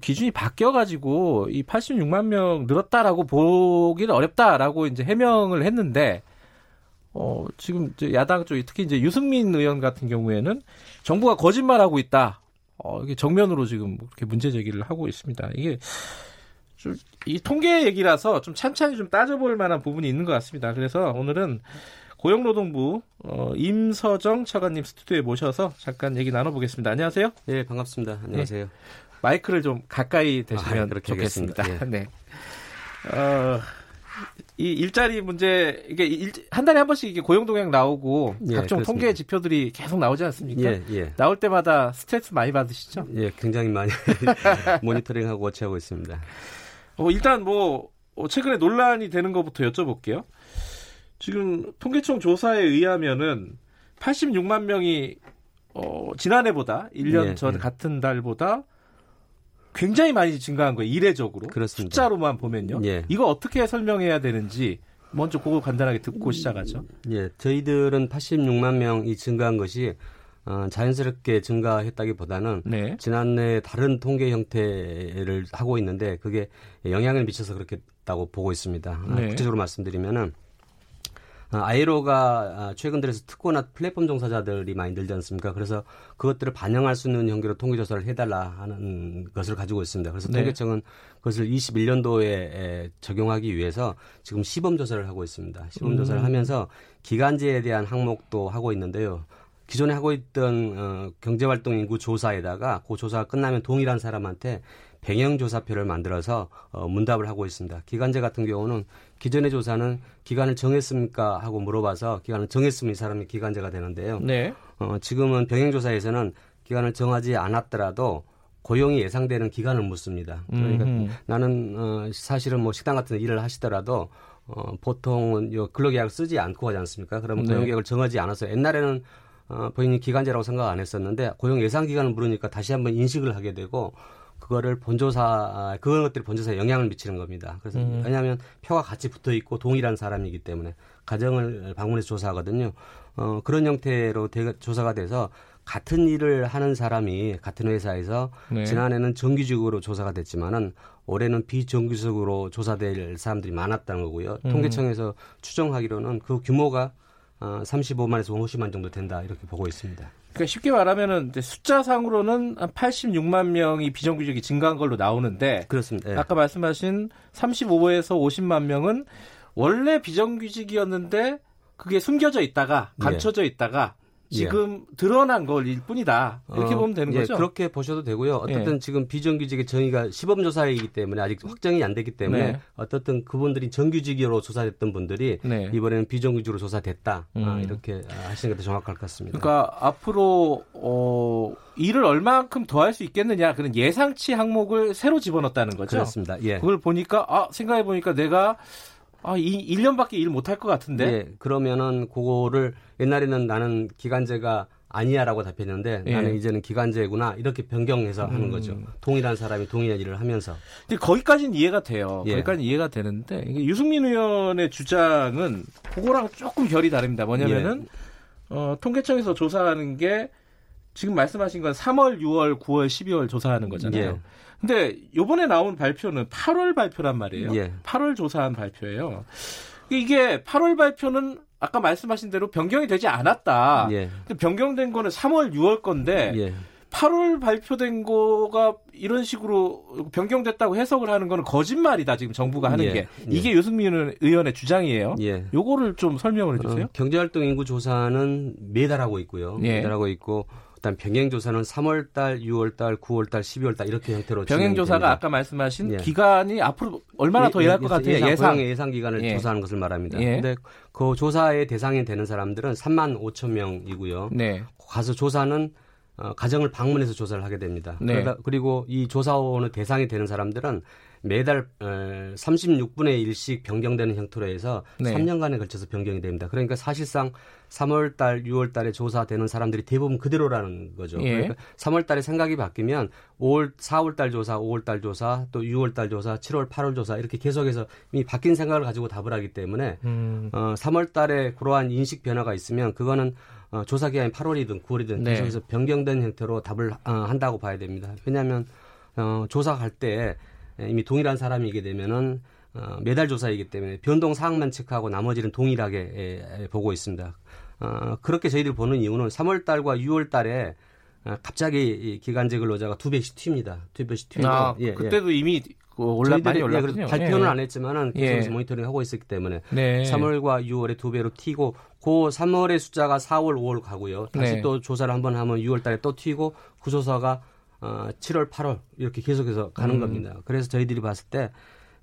기준이 바뀌어가지고 이 86만 명 늘었다라고 보기는 어렵다라고 이제 해명을 했는데 어 지금 야당 쪽 특히 이제 유승민 의원 같은 경우에는 정부가 거짓말하고 있다. 어 이게 정면으로 지금 그렇게 문제 제기를 하고 있습니다. 이게 좀 이 통계 얘기라서 좀 찬찬히 좀 따져볼 만한 부분이 있는 것 같습니다. 그래서 오늘은 고용노동부 어, 임서정 차관님 스튜디오에 모셔서 잠깐 얘기 나눠보겠습니다. 안녕하세요. 네, 반갑습니다. 안녕하세요. 네. 마이크를 좀 가까이 대시면 아, 좋겠습니다. 예. <laughs> 네. 어, 이 일자리 문제 이게 일, 한 달에 한 번씩 이게 고용 동향 나오고 예, 각종 그렇습니다. 통계 지표들이 계속 나오지 않습니까? 예, 예. 나올 때마다 스트레스 많이 받으시죠? 예, 굉장히 많이 <laughs> 모니터링하고 워치하고 있습니다. 어, 일단 뭐 어, 최근에 논란이 되는 것부터 여쭤볼게요. 지금 통계청 조사에 의하면은 86만 명이 어, 지난해보다 1년 예, 전 예. 같은 달보다 굉장히 많이 증가한 거예요. 이례적으로. 그렇습니다. 숫자로만 보면요. 예. 이거 어떻게 설명해야 되는지 먼저 그거 간단하게 듣고 시작하죠. 예, 저희들은 86만 명이 증가한 것이 어, 자연스럽게 증가했다기보다는 네. 지난해 다른 통계 형태를 하고 있는데 그게 영향을 미쳐서 그렇겠다고 보고 있습니다. 네. 구체적으로 말씀드리면은 어, 아이로가 아, 최근 들어서 특고나 플랫폼 종사자들이 많이 늘지 않습니까? 그래서 그것들을 반영할 수 있는 형태로 통계조사를 해달라 하는 것을 가지고 있습니다. 그래서 네. 통계청은 그것을 21년도에 적용하기 위해서 지금 시범 조사를 하고 있습니다. 시범 조사를 음. 하면서 기간제에 대한 항목도 하고 있는데요. 기존에 하고 있던 어, 경제활동 인구 조사에다가 그 조사가 끝나면 동일한 사람한테 병영조사표를 만들어서 어, 문답을 하고 있습니다. 기간제 같은 경우는 기존의 조사는 기간을 정했습니까 하고 물어봐서 기간을 정했으면 이 사람이 기간제가 되는데요. 네. 어, 지금은 병행 조사에서는 기간을 정하지 않았더라도 고용이 예상되는 기간을 묻습니다. 그러니까 음흠. 나는 어, 사실은 뭐 식당 같은 일을 하시더라도 어, 보통은 요 근로계약을 쓰지 않고 하지 않습니까? 그러면 네. 고용계약을 정하지 않아서 옛날에는 어, 본인이 기간제라고 생각 안 했었는데 고용 예상 기간을 물으니까 다시 한번 인식을 하게 되고 그거를 본조사 그런 것들이 본조사에 영향을 미치는 겁니다. 그래서 음. 왜냐하면 표가 같이 붙어 있고 동일한 사람이기 때문에 가정을 방문해서 조사하거든요. 어, 그런 형태로 대, 조사가 돼서 같은 일을 하는 사람이 같은 회사에서 네. 지난해는 정규직으로 조사가 됐지만은 올해는 비정규직으로 조사될 사람들이 많았다는 거고요. 음. 통계청에서 추정하기로는 그 규모가 어, 35만에서 50만 정도 된다 이렇게 보고 있습니다. 그러니까 쉽게 말하면은 숫자상으로는 한 86만 명이 비정규직이 증가한 걸로 나오는데 그렇습니다. 네. 아까 말씀하신 35에서 50만 명은 원래 비정규직이었는데 그게 숨겨져 있다가 예. 감춰져 있다가 지금 예. 드러난 걸일 뿐이다. 이렇게 어, 보면 되는 예, 거죠. 그렇게 보셔도 되고요. 어쨌든 예. 지금 비정규직의 정의가 시범조사이기 때문에 아직 확정이 안 됐기 때문에 네. 어떻든 그분들이 정규직으로 조사됐던 분들이 네. 이번에는 비정규직으로 조사됐다. 아, 음. 아, 이렇게 하시는 게 더 정확할 것 같습니다. 그러니까 앞으로 어, 일을 얼마만큼 더 할 수 있겠느냐 그런 예상치 항목을 새로 집어넣었다는 거죠. 그렇습니다. 예. 그걸 보니까 아 생각해 보니까 내가 아, 이 1년밖에 일 못할 것 같은데. 예, 그러면은 그거를 옛날에는 나는 기간제가 아니야라고 답했는데 예. 나는 이제는 기간제구나 이렇게 변경해서 음. 하는 거죠. 동일한 사람이 동일한 일을 하면서. 근데 거기까지는 이해가 돼요. 예. 거기까지는 이해가 되는데 이게 유승민 의원의 주장은 그거랑 조금 결이 다릅니다. 뭐냐면은 예. 어, 통계청에서 조사하는 게 지금 말씀하신 건 3월, 6월, 9월, 12월 조사하는 거잖아요. 예. 근데 요번에 나온 발표는 8월 발표란 말이에요. 예. 8월 조사한 발표예요. 이게 8월 발표는 아까 말씀하신 대로 변경이 되지 않았다. 예. 변경된 거는 3월, 6월 건데 예. 8월 발표된 거가 이런 식으로 변경됐다고 해석을 하는 거는 거짓말이다 지금 정부가 하는 예. 게 이게 예. 유승민 의원의 주장이에요. 예. 요거를 좀 설명을 해주세요. 어, 경제활동 인구 조사는 매달 하고 있고요. 예. 매달 하고 있고 일단 병행 조사는 3월 달, 6월 달, 9월 달, 12월 달 이렇게 형태로 병행 조사가 아까 말씀하신 예. 기간이 앞으로 얼마나 예, 더 일할 것 같아요? 예상 예상, 예상 기간을 예. 조사하는 것을 말합니다. 예. 근데 그 조사의 대상이 되는 사람들은 3만 5천 명이고요. 네. 가서 조사는 어, 가정을 방문해서 조사를 하게 됩니다. 네. 그러다, 그리고 이 조사원의 대상이 되는 사람들은 매달 어, 36분의 1씩 변경되는 형태로 해서 네. 3년간에 걸쳐서 변경이 됩니다. 그러니까 사실상 3월 달, 6월 달에 조사되는 사람들이 대부분 그대로라는 거죠. 예. 그러니까 3월 달에 생각이 바뀌면 5월, 4월 달 조사, 5월 달 조사, 또 6월 달 조사, 7월, 8월 조사 이렇게 계속해서 이미 바뀐 생각을 가지고 답을 하기 때문에 음. 어, 3월 달에 그러한 인식 변화가 있으면 그거는 어, 조사 기간이 8월이든 9월이든 네. 계속해서 변경된 형태로 답을 어, 한다고 봐야 됩니다. 왜냐하면 어, 조사 갈때 이미 동일한 사람이게 되면은 어, 매달 조사이기 때문에 변동 사항만 체크하고 나머지는 동일하게 에, 보고 있습니다. 어, 그렇게 저희들 보는 이유는 3월 달과 6월 달에 어, 갑자기 기간제 근로자가 두 배씩 튑니다. 두 배씩 튀고. 아, 예, 그때도 예. 이미 그 올라 많이 올랐군요. 예, 발표는 예. 안 했지만은 계속해서 예. 모니터링 하고 있었기 때문에 네. 3월과 6월에 두 배로 튀고 그 3월의 숫자가 4월, 5월 가고요. 다시 네. 또 조사를 한번 하면 6월 달에 또 튀고 그 조사가 어, 7월, 8월 이렇게 계속해서 가는 음. 겁니다. 그래서 저희들이 봤을 때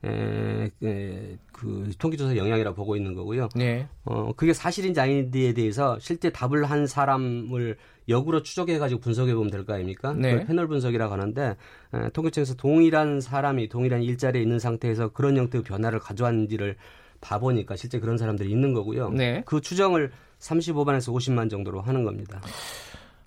에, 에, 그 통계조사 영향이라 보고 있는 거고요. 네. 어, 그게 사실인지 아닌지에 대해서 실제 답을 한 사람을 역으로 추적해가지고 분석해 보면 될 거 아닙니까? 네. 그 패널 분석이라고 하는데 에, 통계청에서 동일한 사람이 동일한 일자리에 있는 상태에서 그런 형태의 변화를 가져왔는지를 봐보니까 실제 그런 사람들이 있는 거고요. 네. 그 추정을 35만에서 50만 정도로 하는 겁니다.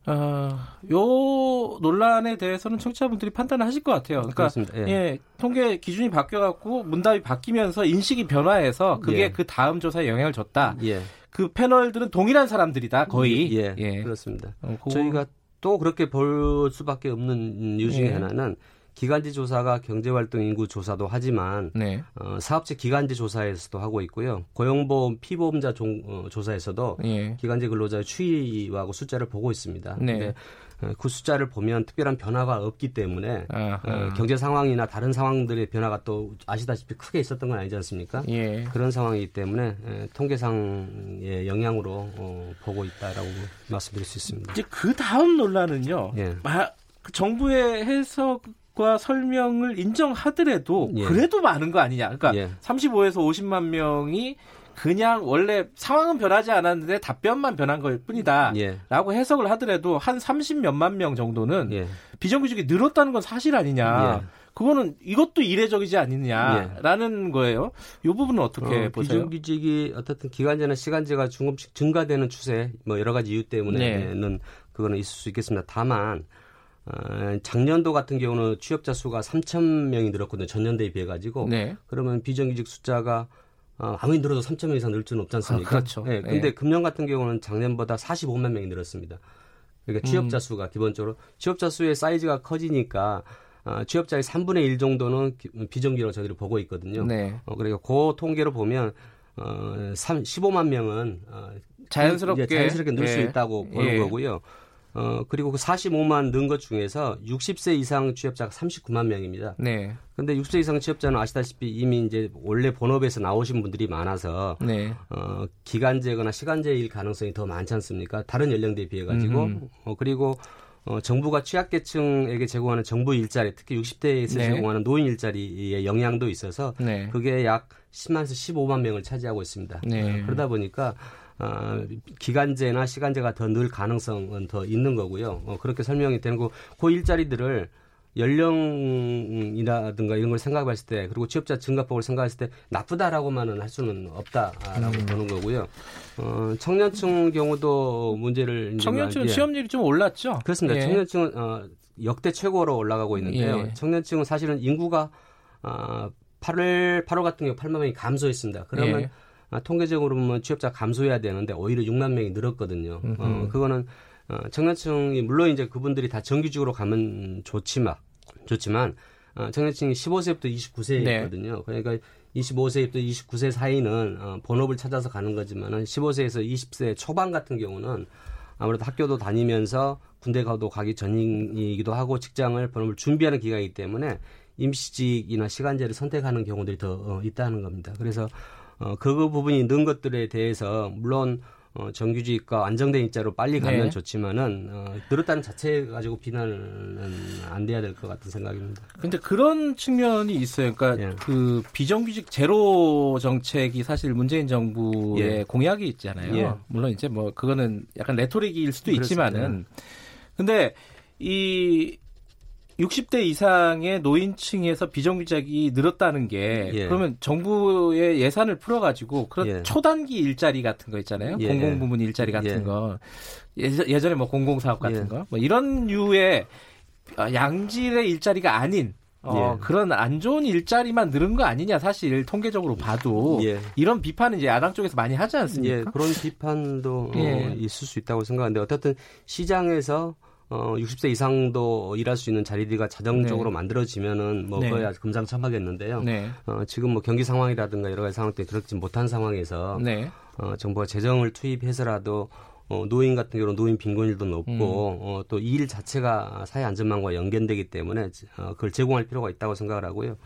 어, 요 논란에 대해서는 청취자분들이 판단을 하실 것 같아요. 그러니까 예. 예 통계 기준이 바뀌어갖고 문답이 바뀌면서 인식이 변화해서 그게 예. 그 다음 조사에 영향을 줬다. 예. 그 패널들은 동일한 사람들이다 거의. 예, 예. 그렇습니다. 어, 저희가 또 그렇게 볼 수밖에 없는 이유 중에 예. 하나는 기간제 조사가 경제활동 인구 조사도 하지만 네. 어, 사업체 기간제 조사에서도 하고 있고요. 고용보험 피보험자 종, 어, 조사에서도 예. 기간제 근로자의 추이하고 숫자를 보고 있습니다. 네. 근데 어, 그 숫자를 보면 특별한 변화가 없기 때문에 어, 경제 상황이나 다른 상황들의 변화가 또 아시다시피 크게 있었던 건 아니지 않습니까? 예. 그런 상황이기 때문에 에, 통계상의 영향으로 어, 보고 있다라고 말씀드릴 수 있습니다. 이제 그 다음 논란은요. 예. 마, 그 정부의 해석 과 설명을 인정하더라도 예. 그래도 많은 거 아니냐. 그러니까 예. 35에서 50만 명이 그냥 원래 상황은 변하지 않았는데 답변만 변한 걸 뿐이다. 예. 라고 해석을 하더라도 한 30몇만 명 정도는 예. 비정규직이 늘었다는 건 사실 아니냐. 예. 그거는 이것도 이례적이지 않느냐라는 거예요. 이 부분은 어떻게 어, 보세요? 비정규직이 어떻든 기간제나 시간제가 조금씩 증가되는 추세, 뭐 여러 가지 이유 때문에는 네. 그거는 있을 수 있겠습니다. 다만 어, 작년도 같은 경우는 취업자 수가 3천 명이 늘었거든요. 전년도에 비해 가지고. 네. 그러면 비정규직 숫자가 어, 아무리 늘어도 3천 명 이상 늘 수는 없지 않습니까? 아, 그렇죠. 네, 근데 네. 금년 같은 경우는 작년보다 45만 명이 늘었습니다. 그러니까 취업자 음. 수가 기본적으로 취업자 수의 사이즈가 커지니까 어, 취업자의 3분의 1 정도는 비정규로 저희를 보고 있거든요. 네. 어, 그러니까 그 통계로 보면 어, 3, 15만 명은 어, 자연스럽게 자연스럽게 늘수 예. 있다고 보는 예. 거고요. 어, 그리고 그 45만 는 것 중에서 60세 이상 취업자가 39만 명입니다. 네. 근데 60세 이상 취업자는 아시다시피 이미 이제 원래 본업에서 나오신 분들이 많아서 네. 어, 기간제거나 시간제일 가능성이 더 많지 않습니까? 다른 연령대에 비해 가지고 어, 그리고 어, 정부가 취약계층에게 제공하는 정부 일자리, 특히 60대에서 네. 제공하는 노인 일자리의 영향도 있어서 네. 그게 약 10만에서 15만 명을 차지하고 있습니다. 네. 그러다 보니까 어, 기간제나 시간제가 더 늘 가능성은 더 있는 거고요. 어, 그렇게 설명이 되는 거, 그 일자리들을 연령이라든가 이런 걸 생각했을 때 그리고 취업자 증가폭을 생각했을 때 나쁘다라고만은 할 수는 없다라고 음. 보는 거고요. 어, 청년층 경우도 문제를 청년층은 취업률이 좀 올랐죠. 그렇습니다. 예. 청년층은 어, 역대 최고로 올라가고 있는데요. 예. 청년층은 사실은 인구가 어, 8월 8월 같은 경우 8만 명이 감소했습니다. 그러면 예. 아, 통계적으로 보면 취업자 감소해야 되는데 오히려 6만 명이 늘었거든요. 어, 그거는 어, 청년층이 물론 이제 그분들이 다 정규직으로 가면 좋지만 좋지만 어, 청년층이 15세부터 29세거든요. 네. 그러니까 25세부터 29세 사이는 어, 본업을 찾아서 가는 거지만은 15세에서 20세 초반 같은 경우는 아무래도 학교도 다니면서 군대 가도 가기 전이기도 하고 직장을 본업을 준비하는 기간이기 때문에 임시직이나 시간제를 선택하는 경우들이 더 어, 있다는 겁니다. 그래서 어, 그 부분이 는 것들에 대해서 물론 어, 정규직과 안정된 일자로 빨리 가면 네. 좋지만은 어, 늘었다는 자체 가지고 비난은 안 돼야 될 것 같은 생각입니다. 근데 그런 측면이 있어요. 그러니까 예. 그 비정규직 제로 정책이 사실 문재인 정부의 예. 공약이 있잖아요. 예. 물론 이제 뭐 그거는 약간 레토릭일 수도 그렇습니다. 있지만은 근데 이 60대 이상의 노인층에서 비정규직이 늘었다는 게 예. 그러면 정부의 예산을 풀어가지고 그런 예. 초단기 일자리 같은 거 있잖아요. 예. 공공부문 일자리 같은 예. 거 예전에 뭐 공공사업 같은 예. 거뭐 이런 류의 아, 양질의 일자리가 아닌 어, 예. 그런 안 좋은 일자리만 늘은 거 아니냐 사실 통계적으로 봐도 예. 이런 비판은 이제 야당 쪽에서 많이 하지 않습니까? 예, 그런 비판도 어, 있을 수 있다고 생각하는데 어쨌든 시장에서 어 60세 이상도 일할 수 있는 자리들이 자동적으로 네. 만들어지면은 뭐 네. 그야 금상첨화겠는데요. 네. 어 지금 뭐 경기 상황이라든가 여러 가지 상황 때문에 그렇지 못한 상황에서 네. 어 정부가 재정을 투입해서라도 어, 노인 같은 경우는 노인 빈곤율도 높고 음. 어, 또이일 자체가 사회 안전망과 연결되기 때문에 어, 그걸 제공할 필요가 있다고 생각을 하고요.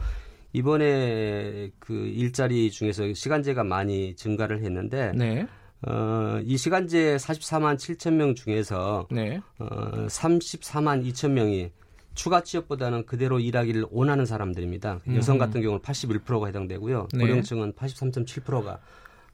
이번에 그 일자리 중에서 시간제가 많이 증가를 했는데 네. 어, 이 시간제 44만 7천 명 중에서 네. 어, 34만 2천 명이 추가 취업보다는 그대로 일하기를 원하는 사람들입니다. 음. 여성 같은 경우는 81%가 해당되고요. 네. 고령층은 83.7%가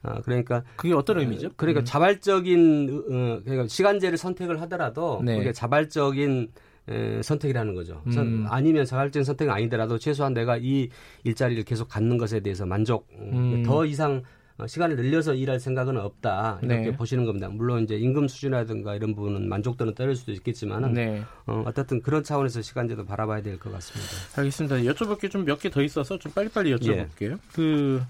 아, 그러니까 그게 어떤 의미죠? 그러니까 음. 자발적인 어, 그러니까 시간제를 선택을 하더라도 네. 그게 자발적인 에, 선택이라는 거죠. 음. 아니면 자발적인 선택은 아니더라도 최소한 내가 이 일자리를 계속 갖는 것에 대해서 만족 음. 더 이상 어, 시간을 늘려서 일할 생각은 없다 이렇게 네. 보시는 겁니다. 물론 이제 임금 수준이라든가 이런 부분은 만족도는 떨어질 수도 있겠지만은 네. 어, 어쨌든 그런 차원에서 시간제도 바라봐야 될 것 같습니다. 알겠습니다. 여쭤볼 게 좀 몇 개 더 있어서 좀 빨리빨리 여쭤볼게요. 예. 그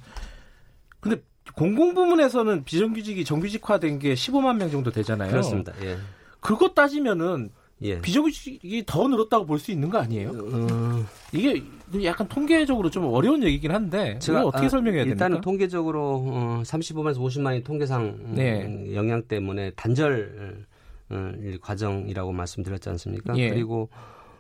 근데 공공부문에서는 비정규직이 정규직화된 게 15만 명 정도 되잖아요. 그렇습니다. 예. 그것 따지면은 예. 비정규직이 더 늘었다고 볼 수 있는 거 아니에요? 어... 이게 약간 통계적으로 좀 어려운 얘기긴 한데 제가 어떻게 아, 설명해야 됩니까? 일단은 통계적으로 어, 35만에서 50만이 통계상 음, 네. 영향 때문에 단절 어, 과정이라고 말씀드렸지 않습니까? 예. 그리고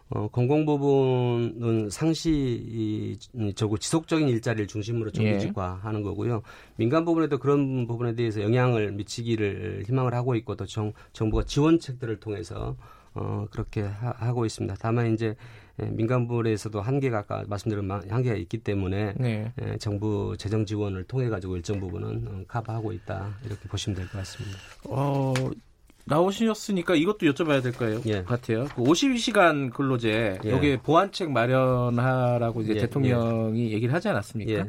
어, 공공부문은 상시 저고 지속적인 일자리를 중심으로 정규직화하는 예. 거고요. 민간 부분에도 그런 부분에 대해서 영향을 미치기를 희망을 하고 있고 또 정, 정부가 지원책들을 통해서 어, 그렇게 하, 고 있습니다. 다만 이제 예, 민간 부문에서도 한계가 아까 말씀드린 한계가 있기 때문에 네. 예, 정부 재정 지원을 통해 가지고 일정 부분은 어, 커버하고 있다 이렇게 보시면 될 것 같습니다. 어, 나오셨으니까 이것도 여쭤봐야 될 거예요. 예. 같아요. 그 52시간 근로제 예. 여기에 보완책 마련하라고 이제 예. 대통령이 예. 얘기를 하지 않았습니까? 예.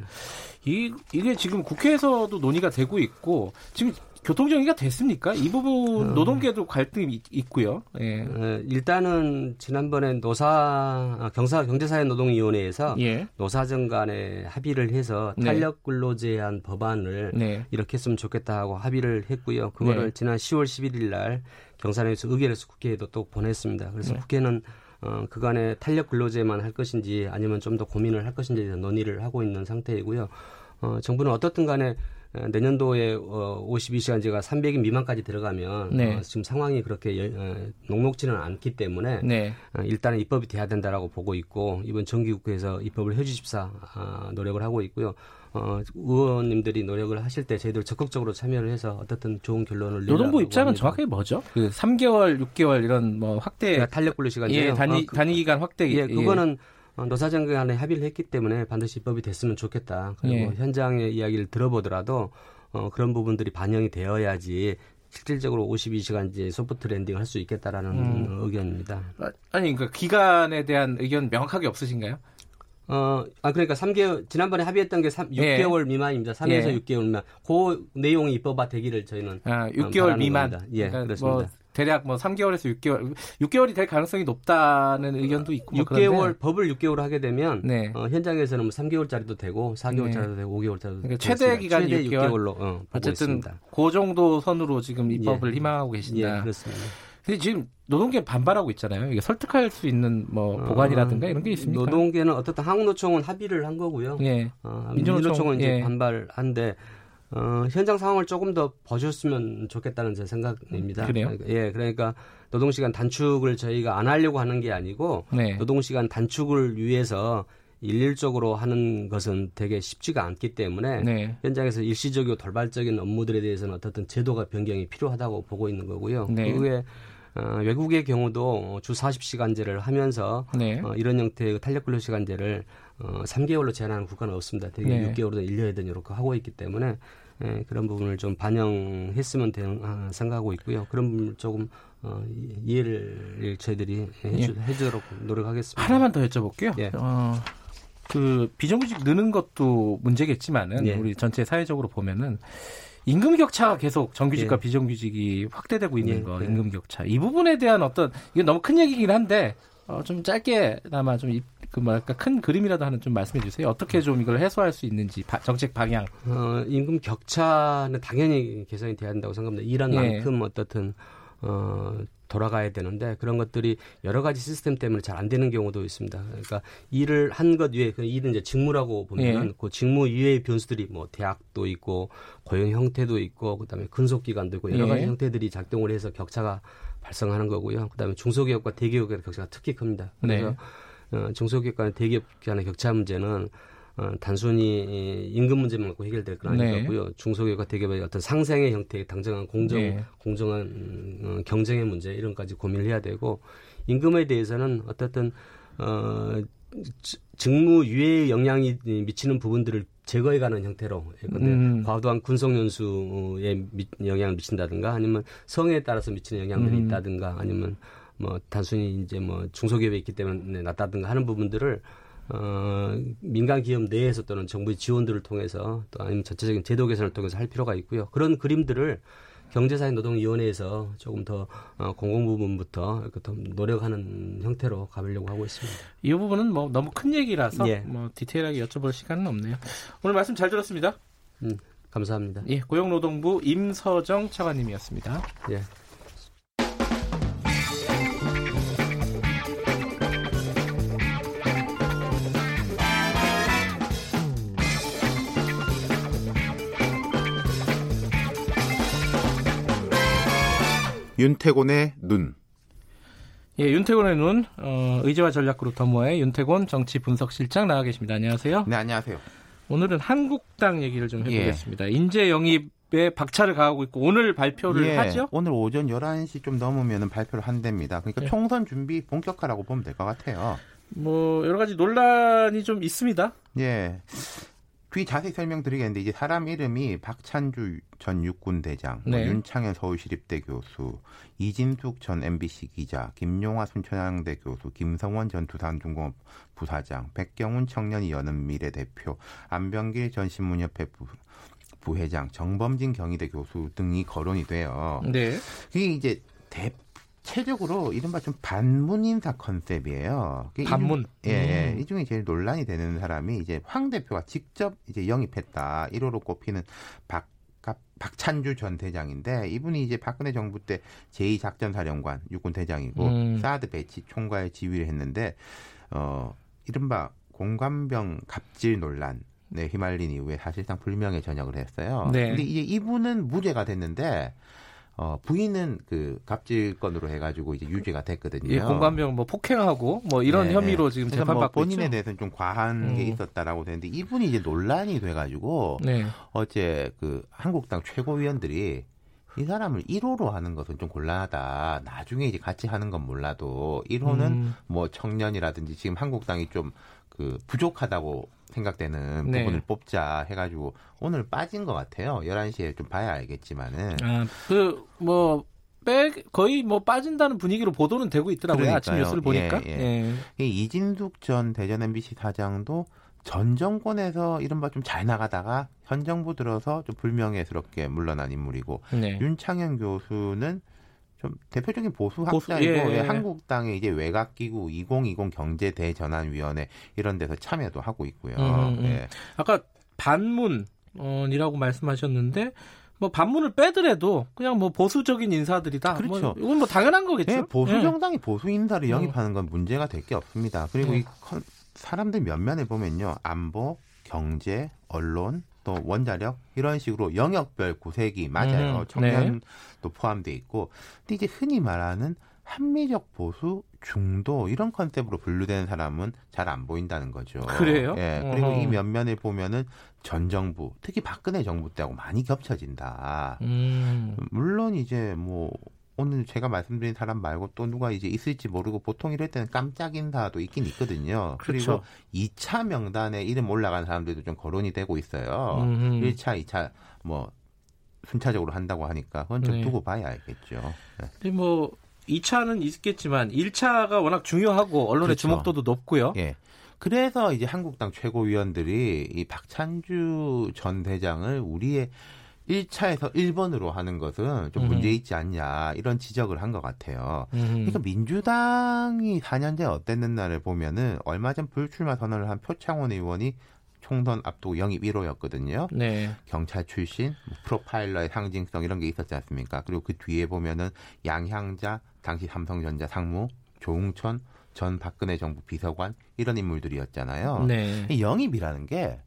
이, 이게 지금 국회에서도 논의가 되고 있고 지금 교통정리가 됐습니까? 이 부분 어. 노동계도 갈등이 있고요. 예. 어, 일단은 지난번에 노사 아, 경사 경제사회 노동위원회에서 예. 노사정 간에 합의를 해서 네. 탄력 근로제한 법안을 네. 이렇게 했으면 좋겠다 하고 합의를 했고요. 그거를 네. 지난 10월 11일 날 경산에서 의결해서 국회에도 또 보냈습니다. 그래서 네. 국회는 어, 그간에 탄력 근로제만 할 것인지 아니면 좀 더 고민을 할 것인지에 대한 논의를 하고 있는 상태이고요. 어, 정부는 어떻든 간에 어, 내년도에 어, 52시간제가 300인 미만까지 들어가면 네. 어, 지금 상황이 그렇게 여, 어, 녹록지는 않기 때문에 네. 어, 일단은 입법이 돼야 된다라고 보고 있고 이번 정기국회에서 입법을 해주십사 어, 노력을 하고 있고요. 어, 의원님들이 노력을 하실 때 저희들 적극적으로 참여를 해서 어떻든 좋은 결론을 노동부 입장은 합니다. 정확하게 뭐죠? 그 3개월, 6개월 이런 뭐 확대 탄력 근로 시간이요. 예, 단위 어, 그, 단위 기간 확대. 예, 그거는 예. 어, 노사정 간에 합의를 했기 때문에 반드시 입법이 됐으면 좋겠다. 그리고 예. 현장의 이야기를 들어보더라도 어, 그런 부분들이 반영이 되어야지 실질적으로 52시간제 소프트 랜딩을 할 수 있겠다라는 음. 의견입니다. 아, 아니, 그 기간에 대한 의견 명확하게 없으신가요? 어, 아, 그러니까 3개월, 지난번에 합의했던 게 3, 6개월 예. 미만입니다. 3에서 예. 6개월 미만. 그 내용이 입법화 되기를 저희는. 아, 6개월 미만. 겁니다. 예, 그러니까 그렇습니다. 뭐 대략 뭐 3개월에서 6개월, 6개월이 될 가능성이 높다는 의견도 있고. 뭐 6개월 그런데. 법을 6개월 하게 되면 네. 어, 현장에서는 뭐 3개월짜리도 되고 4개월짜리도 네. 되고 5개월짜리도 그러니까 최대 기간이 최대 6개월. 6개월로 어, 어쨌든 있습니다. 그 정도 선으로 지금 입법을 예. 희망하고 계신다. 예, 그렇습니다. 근데 지금 노동계 반발하고 있잖아요. 이게 설득할 수 있는 뭐 어, 보관이라든가 이런 게 있습니까? 노동계는 어떻든 한국노총은 합의를 한 거고요. 예. 어, 민주노총은 이제 예. 반발한데 어, 현장 상황을 조금 더 봐줬으면 좋겠다는 제 생각입니다. 그래요? 예, 그러니까 노동 시간 단축을 저희가 안 하려고 하는 게 아니고 네. 노동 시간 단축을 위해서 일률적으로 하는 것은 되게 쉽지가 않기 때문에 네. 현장에서 일시적이고 돌발적인 업무들에 대해서는 어떻든 제도가 변경이 필요하다고 보고 있는 거고요. 네. 그 후에 어, 외국의 경우도 주 40시간제를 하면서 네. 어, 이런 형태의 탄력 근로 시간제를 어, 3개월로 제한하는 국가는 없습니다. 되게 네. 6개월로 1년이든 이렇게 하고 있기 때문에 예, 그런 부분을 좀 반영했으면 되는 아, 생각하고 있고요. 그런 부분 조금 어, 이해를 저희들이 해주, 예. 해주도록 노력하겠습니다. 하나만 더 여쭤볼게요. 예. 어, 그 비정규직 느는 것도 문제겠지만은 예. 우리 전체 사회적으로 보면은 임금 격차가 계속 정규직과 예. 비정규직이 확대되고 있는 예. 거, 임금 격차. 이 부분에 대한 어떤 이게 너무 큰 얘기긴 한데 어, 좀 짧게나마 좀 그 뭐랄까 큰 그림이라도 하나 좀 말씀해 주세요. 어떻게 좀 이걸 해소할 수 있는지 바, 정책 방향. 어, 임금 격차는 당연히 개선이 돼야 한다고 생각합니다. 일한 예. 만큼 어떻든 어, 돌아가야 되는데 그런 것들이 여러 가지 시스템 때문에 잘 안 되는 경우도 있습니다. 그러니까 일을 한것 위에 그 일은 이제 직무라고 보면 예. 그 직무 이외의 변수들이 뭐 대학도 있고 고용 형태도 있고 그다음에 근속 기간도 있고 여러 가지 예. 형태들이 작동을 해서 격차가 발생하는 거고요. 그다음에 중소기업과 대기업의 격차가 특히 큽니다. 그래서 네. 어, 중소기업과 대기업 간의 격차 문제는 어, 단순히 임금 문제만 갖고 해결될 건 아니고요. 네. 중소기업과 대기업의 어떤 상생의 형태의 당정한 공정, 네. 공정한 음, 어, 경쟁의 문제 이런까지 고민을 해야 되고 임금에 대해서는 어떻든 어, 직무 유예에 영향이 미치는 부분들을 제거해가는 형태로 근데 음. 과도한 군속 연수에 미, 영향을 미친다든가 아니면 성에 따라서 미치는 영향들이 음. 있다든가 아니면 뭐 단순히 이제 뭐 중소기업에 있기 때문에 낫다든가 하는 부분들을 어, 민간 기업 내에서 또는 정부의 지원들을 통해서 또 아니면 전체적인 제도 개선을 통해서 할 필요가 있고요. 그런 그림들을 경제사회노동위원회에서 조금 더 어, 공공 부분부터 더 노력하는 형태로 가보려고 하고 있습니다. 이 부분은 뭐 너무 큰 얘기라서 예. 뭐 디테일하게 여쭤볼 시간은 없네요. 오늘 말씀 잘 들었습니다. 음, 감사합니다. 예, 고용노동부 임서정 차관님이었습니다. 예. 윤태곤의 눈. 예, 윤태곤의 눈, 어, 의제와 전략 그룹 더모의 윤태곤 정치 분석 실장 나와 계십니다. 안녕하세요. 네, 안녕하세요. 오늘은 한국당 얘기를 좀 해보겠습니다. 예. 인재 영입에 박차를 가하고 있고 오늘 발표를 예, 하죠? 오늘 오전 11시 좀 넘으면 발표를 한답니다. 그러니까 예. 총선 준비 본격화라고 보면 될 것 같아요. 뭐 여러 가지 논란이 좀 있습니다. 예. 뒤 자세히 설명드리겠는데 이제 사람 이름이 박찬주 전 육군 대장, 뭐 네. 뭐 윤창현 서울시립대 교수, 이진숙 전 MBC 기자, 김용화 순천향대 교수, 김성원 전 두산중공업 부사장, 백경훈 청년이 여는 미래 대표, 안병길 전 신문협회 부, 부회장, 정범진 경희대 교수 등이 거론이 돼요. 네. 이게 이제 대 체적으로 이른바 좀 반문 인사 컨셉이에요. 반문. 이 중, 예, 예. 음. 이 중에 제일 논란이 되는 사람이 이제 황 대표가 직접 이제 영입했다. 1호로 꼽히는 박 박찬주 전 대장인데 이분이 이제 박근혜 정부 때 제2작전사령관 육군 대장이고 음. 사드 배치 총괄 지휘를 했는데 어 이른바 공관병 갑질 논란 네, 휘말린 이후에 사실상 불명예 전역을 했어요. 네. 근데 이제 이분은 무죄가 됐는데 어, 부인은 그 갑질건으로 해가지고 이제 유죄가 됐거든요. 예, 공관병 뭐 폭행하고 뭐 이런 네, 혐의로 지금 재판받고 뭐 본인에 있죠? 대해서는 좀 과한 음. 게 있었다라고 되는데 이분이 이제 논란이 돼가지고 네. 어제 그 한국당 최고위원들이 이 사람을 1호로 하는 것은 좀 곤란하다. 나중에 이제 같이 하는 건 몰라도 1호는 음. 뭐 청년이라든지 지금 한국당이 좀 그 부족하다고 생각되는 네. 부분을 뽑자 해가지고 오늘 빠진 것 같아요. 11시에 좀 봐야 알겠지만은. 아, 그, 뭐, 빼, 거의 뭐 빠진다는 분위기로 보도는 되고 있더라고요. 그러니까요. 아침 뉴스를 보니까. 예, 예. 예. 이진숙 전 대전 MBC 사장도 전 정권에서 이른바 좀 잘 나가다가 현 정부 들어서 좀 불명예스럽게 물러난 인물이고 네. 윤창현 교수는 좀 대표적인 보수 학자이고 보수, 예, 예. 한국당의 이제 외곽기구 2020 경제 대전환위원회 이런 데서 참여도 하고 있고요. 음, 음. 예. 아까 반문이라고 말씀하셨는데 뭐 반문을 빼더라도 그냥 뭐 보수적인 인사들이다. 뭐 그렇죠. 뭐 이건 뭐 당연한 거겠죠. 네, 보수 예. 정당이 보수 인사를 영입하는 건 문제가 될 게 없습니다. 그리고 이 컨, 사람들 면면에 보면요, 안보, 경제, 언론, 또 원자력 이런 식으로 영역별 구색이 맞아요. 음, 청년도 네. 포함돼 있고, 근데 이제 흔히 말하는 합리적 보수, 중도 이런 컨셉으로 분류되는 사람은 잘 안 보인다는 거죠. 그래요? 예. 그리고 어이 면면을 보면은 전 정부, 특히 박근혜 정부 때하고 많이 겹쳐진다. 음. 물론 이제 뭐 오늘 제가 말씀드린 사람 말고 또 누가 이제 있을지 모르고 보통 이럴 때는 깜짝 인사도 있긴 있거든요. 그렇죠. 그리고 2차 명단에 이름 올라간 사람들도 좀 거론이 되고 있어요. 음흠. 1차, 2차 뭐 순차적으로 한다고 하니까 그건 좀 네. 두고 봐야 알겠죠. 네. 뭐 2차는 있겠지만 1차가 워낙 중요하고 언론의 그렇죠. 주목도도 높고요. 예. 그래서 이제 한국당 최고위원들이 이 박찬주 전 대장을 우리의 1차에서 1번으로 하는 것은 좀 문제 있지 않냐 이런 지적을 한 것 같아요. 그러니까 민주당이 4년째 어땠는나를 보면은 얼마 전 불출마 선언을 한 표창원 의원이 총선 앞두고 영입 1호였거든요. 네. 경찰 출신, 뭐 프로파일러의 상징성 이런 게 있었지 않습니까? 그리고 그 뒤에 보면은 양향자, 당시 삼성전자 상무, 조웅천 전 박근혜 정부 비서관 이런 인물들이었잖아요. 네. 영입이라는 게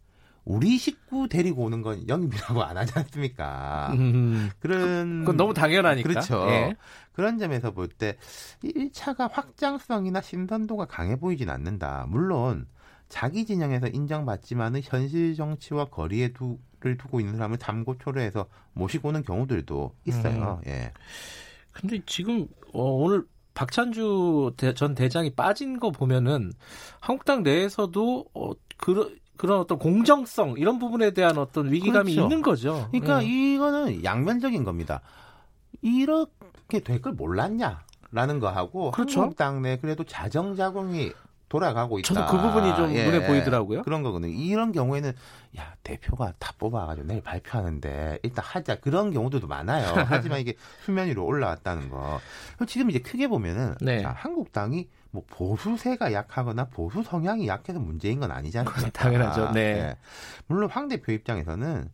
우리 식구 데리고 오는 건 영입이라고 안 하지 않습니까? 음, 그런 그건 너무 당연하니까. 그렇죠. 예. 그런 점에서 볼 때 1차가 확장성이나 신선도가 강해 보이진 않는다. 물론 자기 진영에서 인정받지만은 현실 정치와 거리에 두를 두고 있는 사람을 잠고 초래해서 모시고 오는 경우들도 있어요. 음. 예. 근데 지금 어, 오늘 박찬주 대, 전 대장이 빠진 거 보면은 한국당 내에서도 어, 그런 그런 어떤 공정성 이런 부분에 대한 어떤 위기감이 그렇죠. 있는 거죠. 그러니까 예. 이거는 양면적인 겁니다. 이렇게 될 걸 몰랐냐라는 거하고 그렇죠. 한국 당 내 그래도 자정자공이 돌아가고 있다. 저도 그 부분이 좀 예, 눈에 보이더라고요. 그런 거거든요. 이런 경우에는 야 대표가 다 뽑아가지고 내일 발표하는데 일단 하자 그런 경우들도 많아요. <laughs> 하지만 이게 수면 위로 올라왔다는 거. 지금 이제 크게 보면은 네. 자, 한국당이 뭐 보수세가 약하거나 보수 성향이 약해서 문제인 건 아니지 않습니까? 당연하죠. 네. 네. 물론 황 대표 입장에서는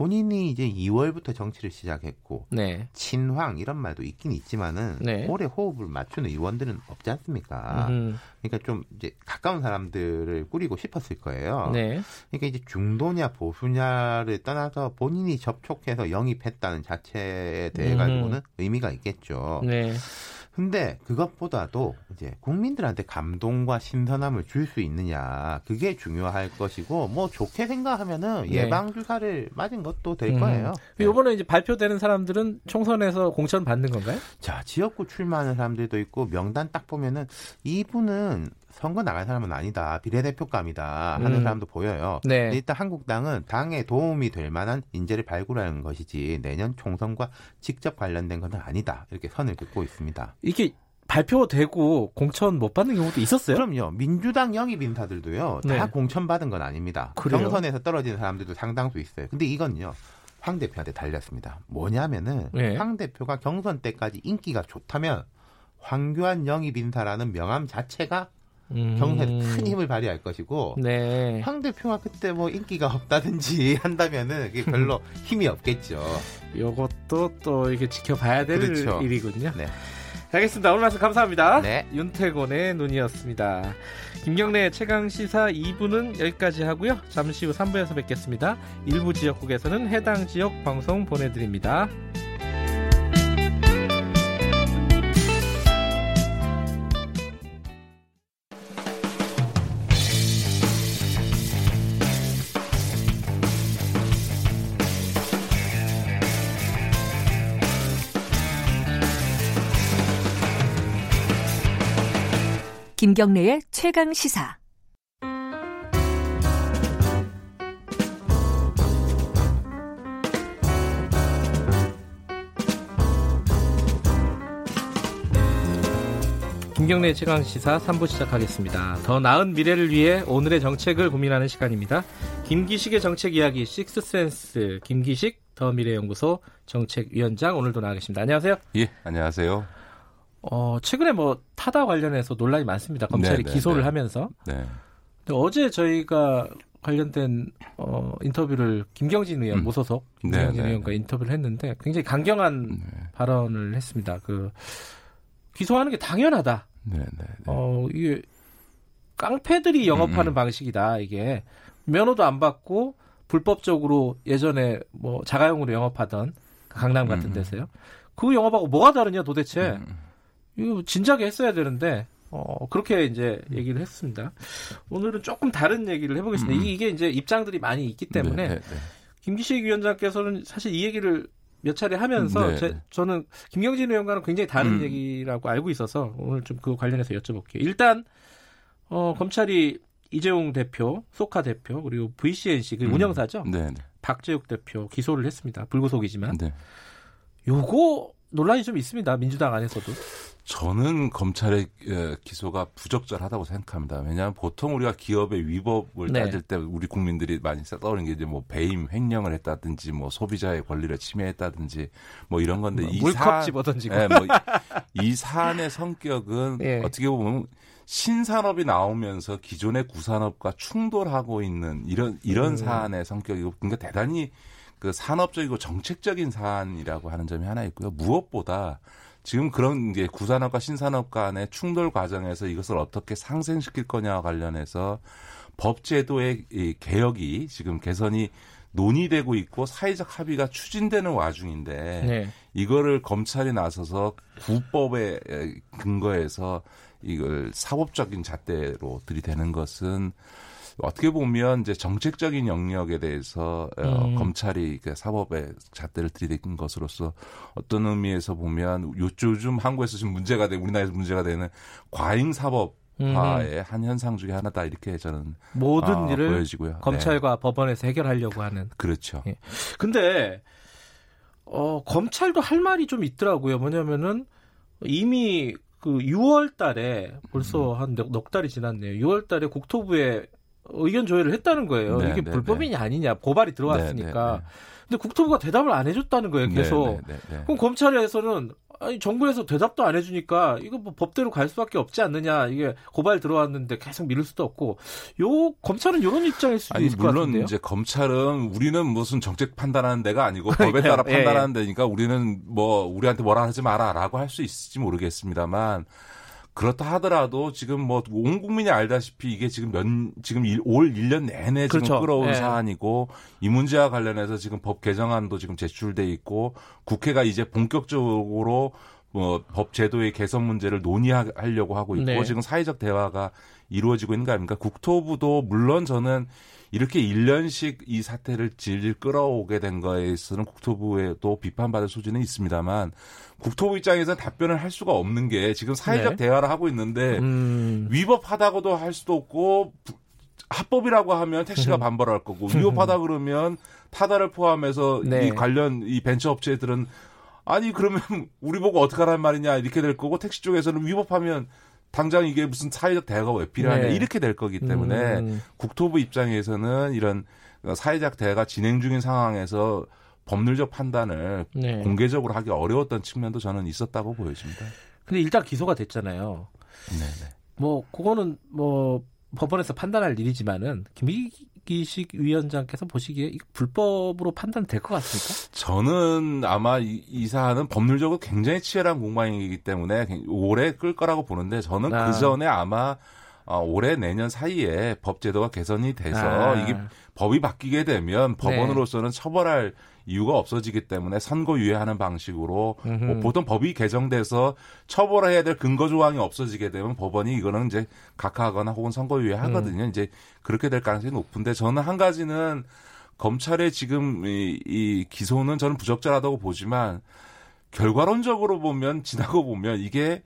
본인이 이제 2월부터 정치를 시작했고 네. 친황 이런 말도 있긴 있지만은 네. 오래 호흡을 맞추는 의원들은 없지 않습니까? 음. 그러니까 좀 이제 가까운 사람들을 꾸리고 싶었을 거예요. 네. 그러니까 이제 중도냐 보수냐를 떠나서 본인이 접촉해서 영입했다는 자체에 대해 가지고는 음. 의미가 있겠죠. 네. 근데 그것보다도 이제 국민들한테 감동과 신선함을 줄 수 있느냐 그게 중요할 것이고 뭐 좋게 생각하면은 네. 예방 주사를 맞은 것도 될 음. 거예요. 네. 이번에 이제 발표되는 사람들은 총선에서 공천 받는 건가요? 자 지역구 출마하는 사람들도 있고 명단 딱 보면은 이분은 선거 나갈 사람은 아니다. 비례대표감이다. 하는 음. 사람도 보여요. 네. 일단 한국당은 당에 도움이 될 만한 인재를 발굴하는 것이지 내년 총선과 직접 관련된 것은 아니다. 이렇게 선을 긋고 있습니다. 이게 발표되고 공천 못 받는 경우도 있었어요? 그럼요. 민주당 영입 인사들도요. 네. 다 공천 받은 건 아닙니다. 그래요? 경선에서 떨어지는 사람들도 상당수 있어요. 근데 이건요. 황 대표한테 달렸습니다. 뭐냐면은 네. 황 대표가 경선 때까지 인기가 좋다면 황교안 영입 인사라는 명함 자체가 음. 경선에 큰 힘을 발휘할 것이고 네. 황 대표가 그때 뭐 인기가 없다든지 <laughs> 한다면은 그게 별로 힘이 없겠죠. 이것도 또 이게 지켜봐야 될 그렇죠. 일이군요. 네. 알겠습니다. 오늘 말씀 감사합니다. 네. 윤태곤의 눈이었습니다. 김경래 최강 시사 2부는 여기까지 하고요. 잠시 후 3부에서 뵙겠습니다. 일부 지역국에서는 해당 지역 방송 보내드립니다. 김경래의 최강 시사. 김경래 최강 시사 3부 시작하겠습니다. 더 나은 미래를 위해 오늘의 정책을 고민하는 시간입니다. 김기식의 정책 이야기 식스센스 김기식 더 미래연구소 정책위원장 오늘도 나와 계십니다. 안녕하세요. 예, 안녕하세요. 어, 최근에 뭐 타다 관련해서 논란이 많습니다. 검찰이 네, 네 기소를 네. 하면서. 네. 근데 어제 저희가 관련된 어, 인터뷰를 김경진 의원 음. 무소속 네, 김경진 네, 의원과 인터뷰를 했는데 굉장히 강경한 네. 발언을 했습니다. 그 기소하는 게 당연하다. 네, 네, 어, 이게 깡패들이 영업하는 음, 음. 방식이다. 이게 면허도 안 받고 불법적으로 예전에 뭐 자가용으로 영업하던 강남 같은 음, 음. 데서요. 그 영업하고 뭐가 다르냐 도대체. 음. 이거 진작에 했어야 되는데 어, 그렇게 이제 얘기를 했습니다. 오늘은 조금 다른 얘기를 해보겠습니다. 음. 이게 이제 입장들이 많이 있기 때문에 네, 네, 네. 김기식 위원장께서는 사실 이 얘기를 몇 차례 하면서 네. 제, 저는 김경진 의원과는 굉장히 다른 음. 얘기라고 알고 있어서 오늘 좀 그 관련해서 여쭤볼게요. 일단 어, 검찰이 이재용 대표, 소카 대표 그리고 VCNC 그 음. 운영사죠. 네, 박재욱 대표 기소를 했습니다. 불구속이지만 요거 논란이 좀 있습니다. 민주당 안에서도. 저는 검찰의 기소가 부적절하다고 생각합니다. 왜냐하면 보통 우리가 기업의 위법을 네. 따질 때 우리 국민들이 많이 떠오르는 게 이제 뭐 배임 횡령을 했다든지 뭐 소비자의 권리를 침해했다든지 뭐 이런 건데 뭐, 이 물컵 사, 집어던지고 네, 뭐 이 사안의 성격은 네. 어떻게 보면 신산업이 나오면서 기존의 구산업과 충돌하고 있는 이런 이런 음. 사안의 성격이고 그러니까 대단히 그 산업적이고 정책적인 사안이라고 하는 점이 하나 있고요. 무엇보다 지금 그런 이제 구산업과 신산업 간의 충돌 과정에서 이것을 어떻게 상생시킬 거냐와 관련해서 법제도의 이 개혁이 지금 개선이 논의되고 있고 사회적 합의가 추진되는 와중인데 네. 이거를 검찰이 나서서 구법에 근거해서 이걸 사법적인 잣대로 들이대는 것은 어떻게 보면 이제 정책적인 영역에 대해서 어, 음. 검찰이 그 사법의 잣대를 들이댄 것으로서 어떤 의미에서 보면 요즘 한국에서 지금 문제가 되고 우리나라에서 문제가 되는 과잉 사법 화의 음. 한 현상 중에 하나다 이렇게 저는 모든 어, 일을 보여지고요. 검찰과 네. 법원에서 해결하려고 하는 그렇죠. 예. 근데 어 검찰도 할 말이 좀 있더라고요. 뭐냐면은 이미 그 6월 달에 벌써 음. 한넉 달이 지났네요. 6월 달에 국토부에 의견 조회를 했다는 거예요. 네, 이게 네, 불법이냐 네. 아니냐 고발이 들어왔으니까. 네, 네, 근데 국토부가 대답을 안 해줬다는 거예요. 계속. 그럼 검찰에서는 아니 정부에서 대답도 안 해주니까 이거 뭐 법대로 갈 수밖에 없지 않느냐 이게 고발 들어왔는데 계속 미룰 수도 없고 요 검찰은 이런 입장일 수도 아니, 있을 것 같은데요. 물론 이제 검찰은 우리는 무슨 정책 판단하는 데가 아니고 <laughs> 법에 따라 예, 예. 판단하는 데니까 우리는 뭐 우리한테 뭐라 하지 마라라고 할 수 있을지 모르겠습니다만 그렇다 하더라도 지금 뭐 온 국민이 알다시피 이게 지금 몇 지금 일, 올 1년 내내 지금 그렇죠. 끌어온 네. 사안이고 이 문제와 관련해서 지금 법 개정안도 지금 제출돼 있고 국회가 이제 본격적으로 뭐법 제도의 개선 문제를 논의하려고 하고 있고 네. 지금 사회적 대화가 이루어지고 있는 거 아닙니까? 국토부도 물론 저는 이렇게 1년씩 이 사태를 질질 끌어오게 된 거에서는 국토부에도 비판받을 소지는 있습니다만 국토부 입장에서는 답변을 할 수가 없는 게 지금 사회적 네. 대화를 하고 있는데 음. 위법하다고도 할 수도 없고 합법이라고 하면 택시가 음. 반발할 거고 위법하다 그러면 타다를 포함해서 네. 이 관련 이 벤처 업체들은 아니 그러면 <laughs> 우리 보고 어떻게 하란 말이냐 이렇게 될 거고 택시 쪽에서는 위법하면 당장 이게 무슨 사회적 대화가 왜 필요하냐 네. 이렇게 될 거기 때문에 음. 국토부 입장에서는 이런 사회적 대화가 진행 중인 상황에서 법률적 판단을 네. 공개적으로 하기 어려웠던 측면도 저는 있었다고 보여집니다. 근데 일단 기소가 됐잖아요. 네네. 뭐 그거는 뭐 법원에서 판단할 일이지만은 김 이기식 위원장께서 보시기에 이거 불법으로 판단될 것 같습니까? 저는 아마 이, 이 사안은 법률적으로 굉장히 치열한 공방이기 때문에 오래 끌 거라고 보는데 저는 아. 그 전에 아마 어, 올해 내년 사이에 법 제도가 개선이 돼서 아. 이게 법이 바뀌게 되면 법원으로서는 네. 처벌할 이유가 없어지기 때문에 선고유예하는 방식으로 뭐 보통 법이 개정돼서 처벌해야 될 근거 조항이 없어지게 되면 법원이 이거는 이제 각하하거나 혹은 선고유예하거든요. 음. 이제 그렇게 될 가능성이 높은데 저는 한 가지는 검찰의 지금 이, 이 기소는 저는 부적절하다고 보지만 결과론적으로 보면 지나고 보면 이게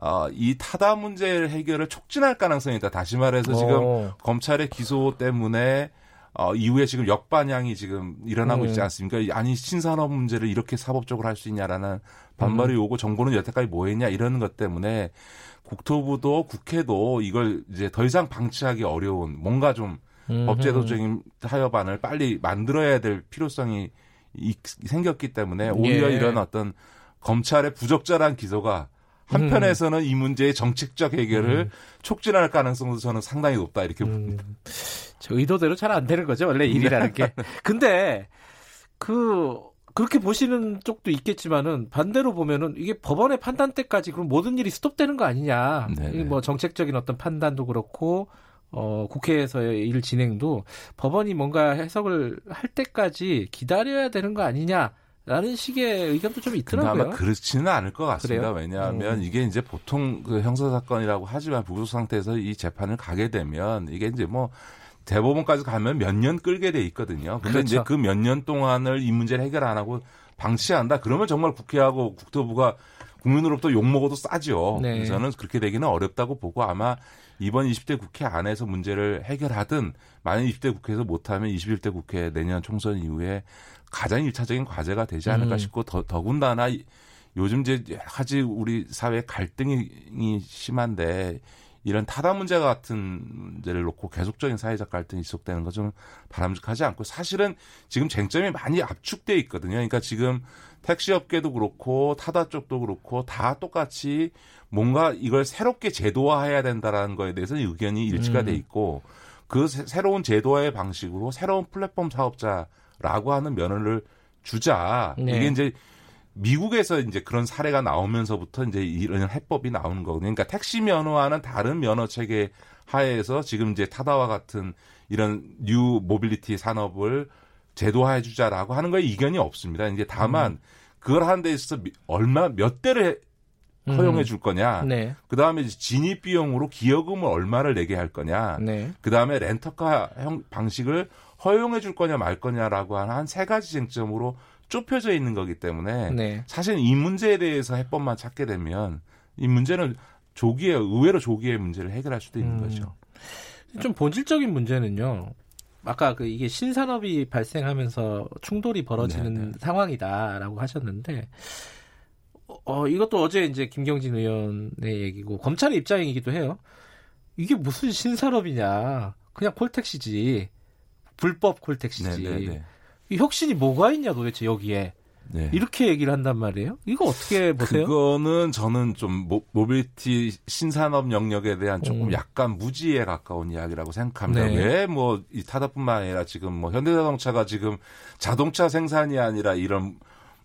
어, 이 타다 문제 해결을 촉진할 가능성이 있다. 다시 말해서 지금 오. 어. 검찰의 기소 때문에 어, 이후에 지금 역반향이 지금 일어나고 음. 있지 않습니까? 아니 신산업 문제를 이렇게 사법적으로 할 수 있냐라는 반발이 음. 오고 정부는 여태까지 뭐 했냐 이러는 것 때문에 국토부도 국회도 이걸 이제 더 이상 방치하기 어려운 뭔가 좀 음. 법제도적인 타협안을 빨리 만들어야 될 필요성이 생겼기 때문에 오히려 예. 이런 어떤 검찰의 부적절한 기소가 한편에서는 음. 이 문제의 정책적 해결을 음. 촉진할 가능성도 저는 상당히 높다 이렇게 음. 봅니다. 저 의도대로 잘 안 되는 거죠 원래 일이라는 게. <laughs> 근데 그 그렇게 보시는 쪽도 있겠지만은 반대로 보면은 이게 법원의 판단 때까지 그럼 모든 일이 스톱되는 거 아니냐. 네네. 뭐 정책적인 어떤 판단도 그렇고 어 국회에서의 일 진행도 법원이 뭔가 해석을 할 때까지 기다려야 되는 거 아니냐. 라는 식의 의견도 좀 있더라고요. 아마 그렇지는 않을 것 같습니다. 그래요? 왜냐하면 음. 이게 이제 보통 그 형사 사건이라고 하지만 부부속 상태에서 이 재판을 가게 되면 이게 이제 뭐 대법원까지 가면 몇 년 끌게 돼 있거든요. 근데 그렇죠. 이제 그 몇 년 동안을 이 문제를 해결 안 하고 방치한다. 그러면 정말 국회하고 국토부가 국민으로부터 욕 먹어도 싸죠. 네. 저는 그렇게 되기는 어렵다고 보고 아마 이번 20대 국회 안에서 문제를 해결하든 만약 20대 국회에서 못하면 21대 국회 내년 총선 이후에 가장 일차적인 과제가 되지 않을까 음. 싶고 더, 더군다나 요즘 이제 여러 가지 우리 사회 갈등이 심한데 이런 타다 문제 같은 문제를 놓고 계속적인 사회적 갈등이 지속되는 건좀 바람직하지 않고 사실은 지금 쟁점이 많이 압축돼 있거든요. 그러니까 지금 택시 업계도 그렇고 타다 쪽도 그렇고 다 똑같이 뭔가 이걸 새롭게 제도화해야 된다라는 거에 대해서 의견이 일치가 음. 돼 있고 그 새, 로운 제도화의 방식으로 새로운 플랫폼 사업자라고 하는 면허를 주자. 네. 이게 이제 미국에서 이제 그런 사례가 나오면서부터 이제 이런 해법이 나오는 거거든요. 그러니까 택시 면허와는 다른 면허 체계 하에서 지금 이제 타다와 같은 이런 new mobility 산업을 제도화해 주자라고 하는 거에 이견이 없습니다. 이제 다만 음. 그걸 하는 데 있어서 얼마 몇 대를 허용해 줄 거냐. 음. 네. 그 다음에 진입 비용으로 기여금을 얼마를 내게 할 거냐. 네. 그 다음에 렌터카 형 방식을 허용해 줄 거냐 말 거냐라고 하는 한 세 가지 쟁점으로 좁혀져 있는 거기 때문에 네. 사실 이 문제에 대해서 해법만 찾게 되면 이 문제는 조기에 의외로 조기에 문제를 해결할 수도 있는 음. 거죠. 좀 본질적인 문제는요. 아까 그 이게 신산업이 발생하면서 충돌이 벌어지는 네네. 네. 상황이다라고 하셨는데 어 이것도 어제 이제 김경진 의원의 얘기고 검찰의 입장이기도 해요. 이게 무슨 신산업이냐? 그냥 콜택시지. 불법 콜택시지. 네네네. 네, 이 혁신이 뭐가 있냐 도대체 여기에. 네. 이렇게 얘기를 한단 말이에요. 이거 어떻게 보세요? 그거는 저는 좀 모, 모빌티 신산업 영역에 대한 조금 음. 약간 무지에 가까운 이야기라고 생각합니다. 네. 왜뭐 이 타다뿐만 아니라 지금 뭐 현대자동차가 지금 자동차 생산이 아니라 이런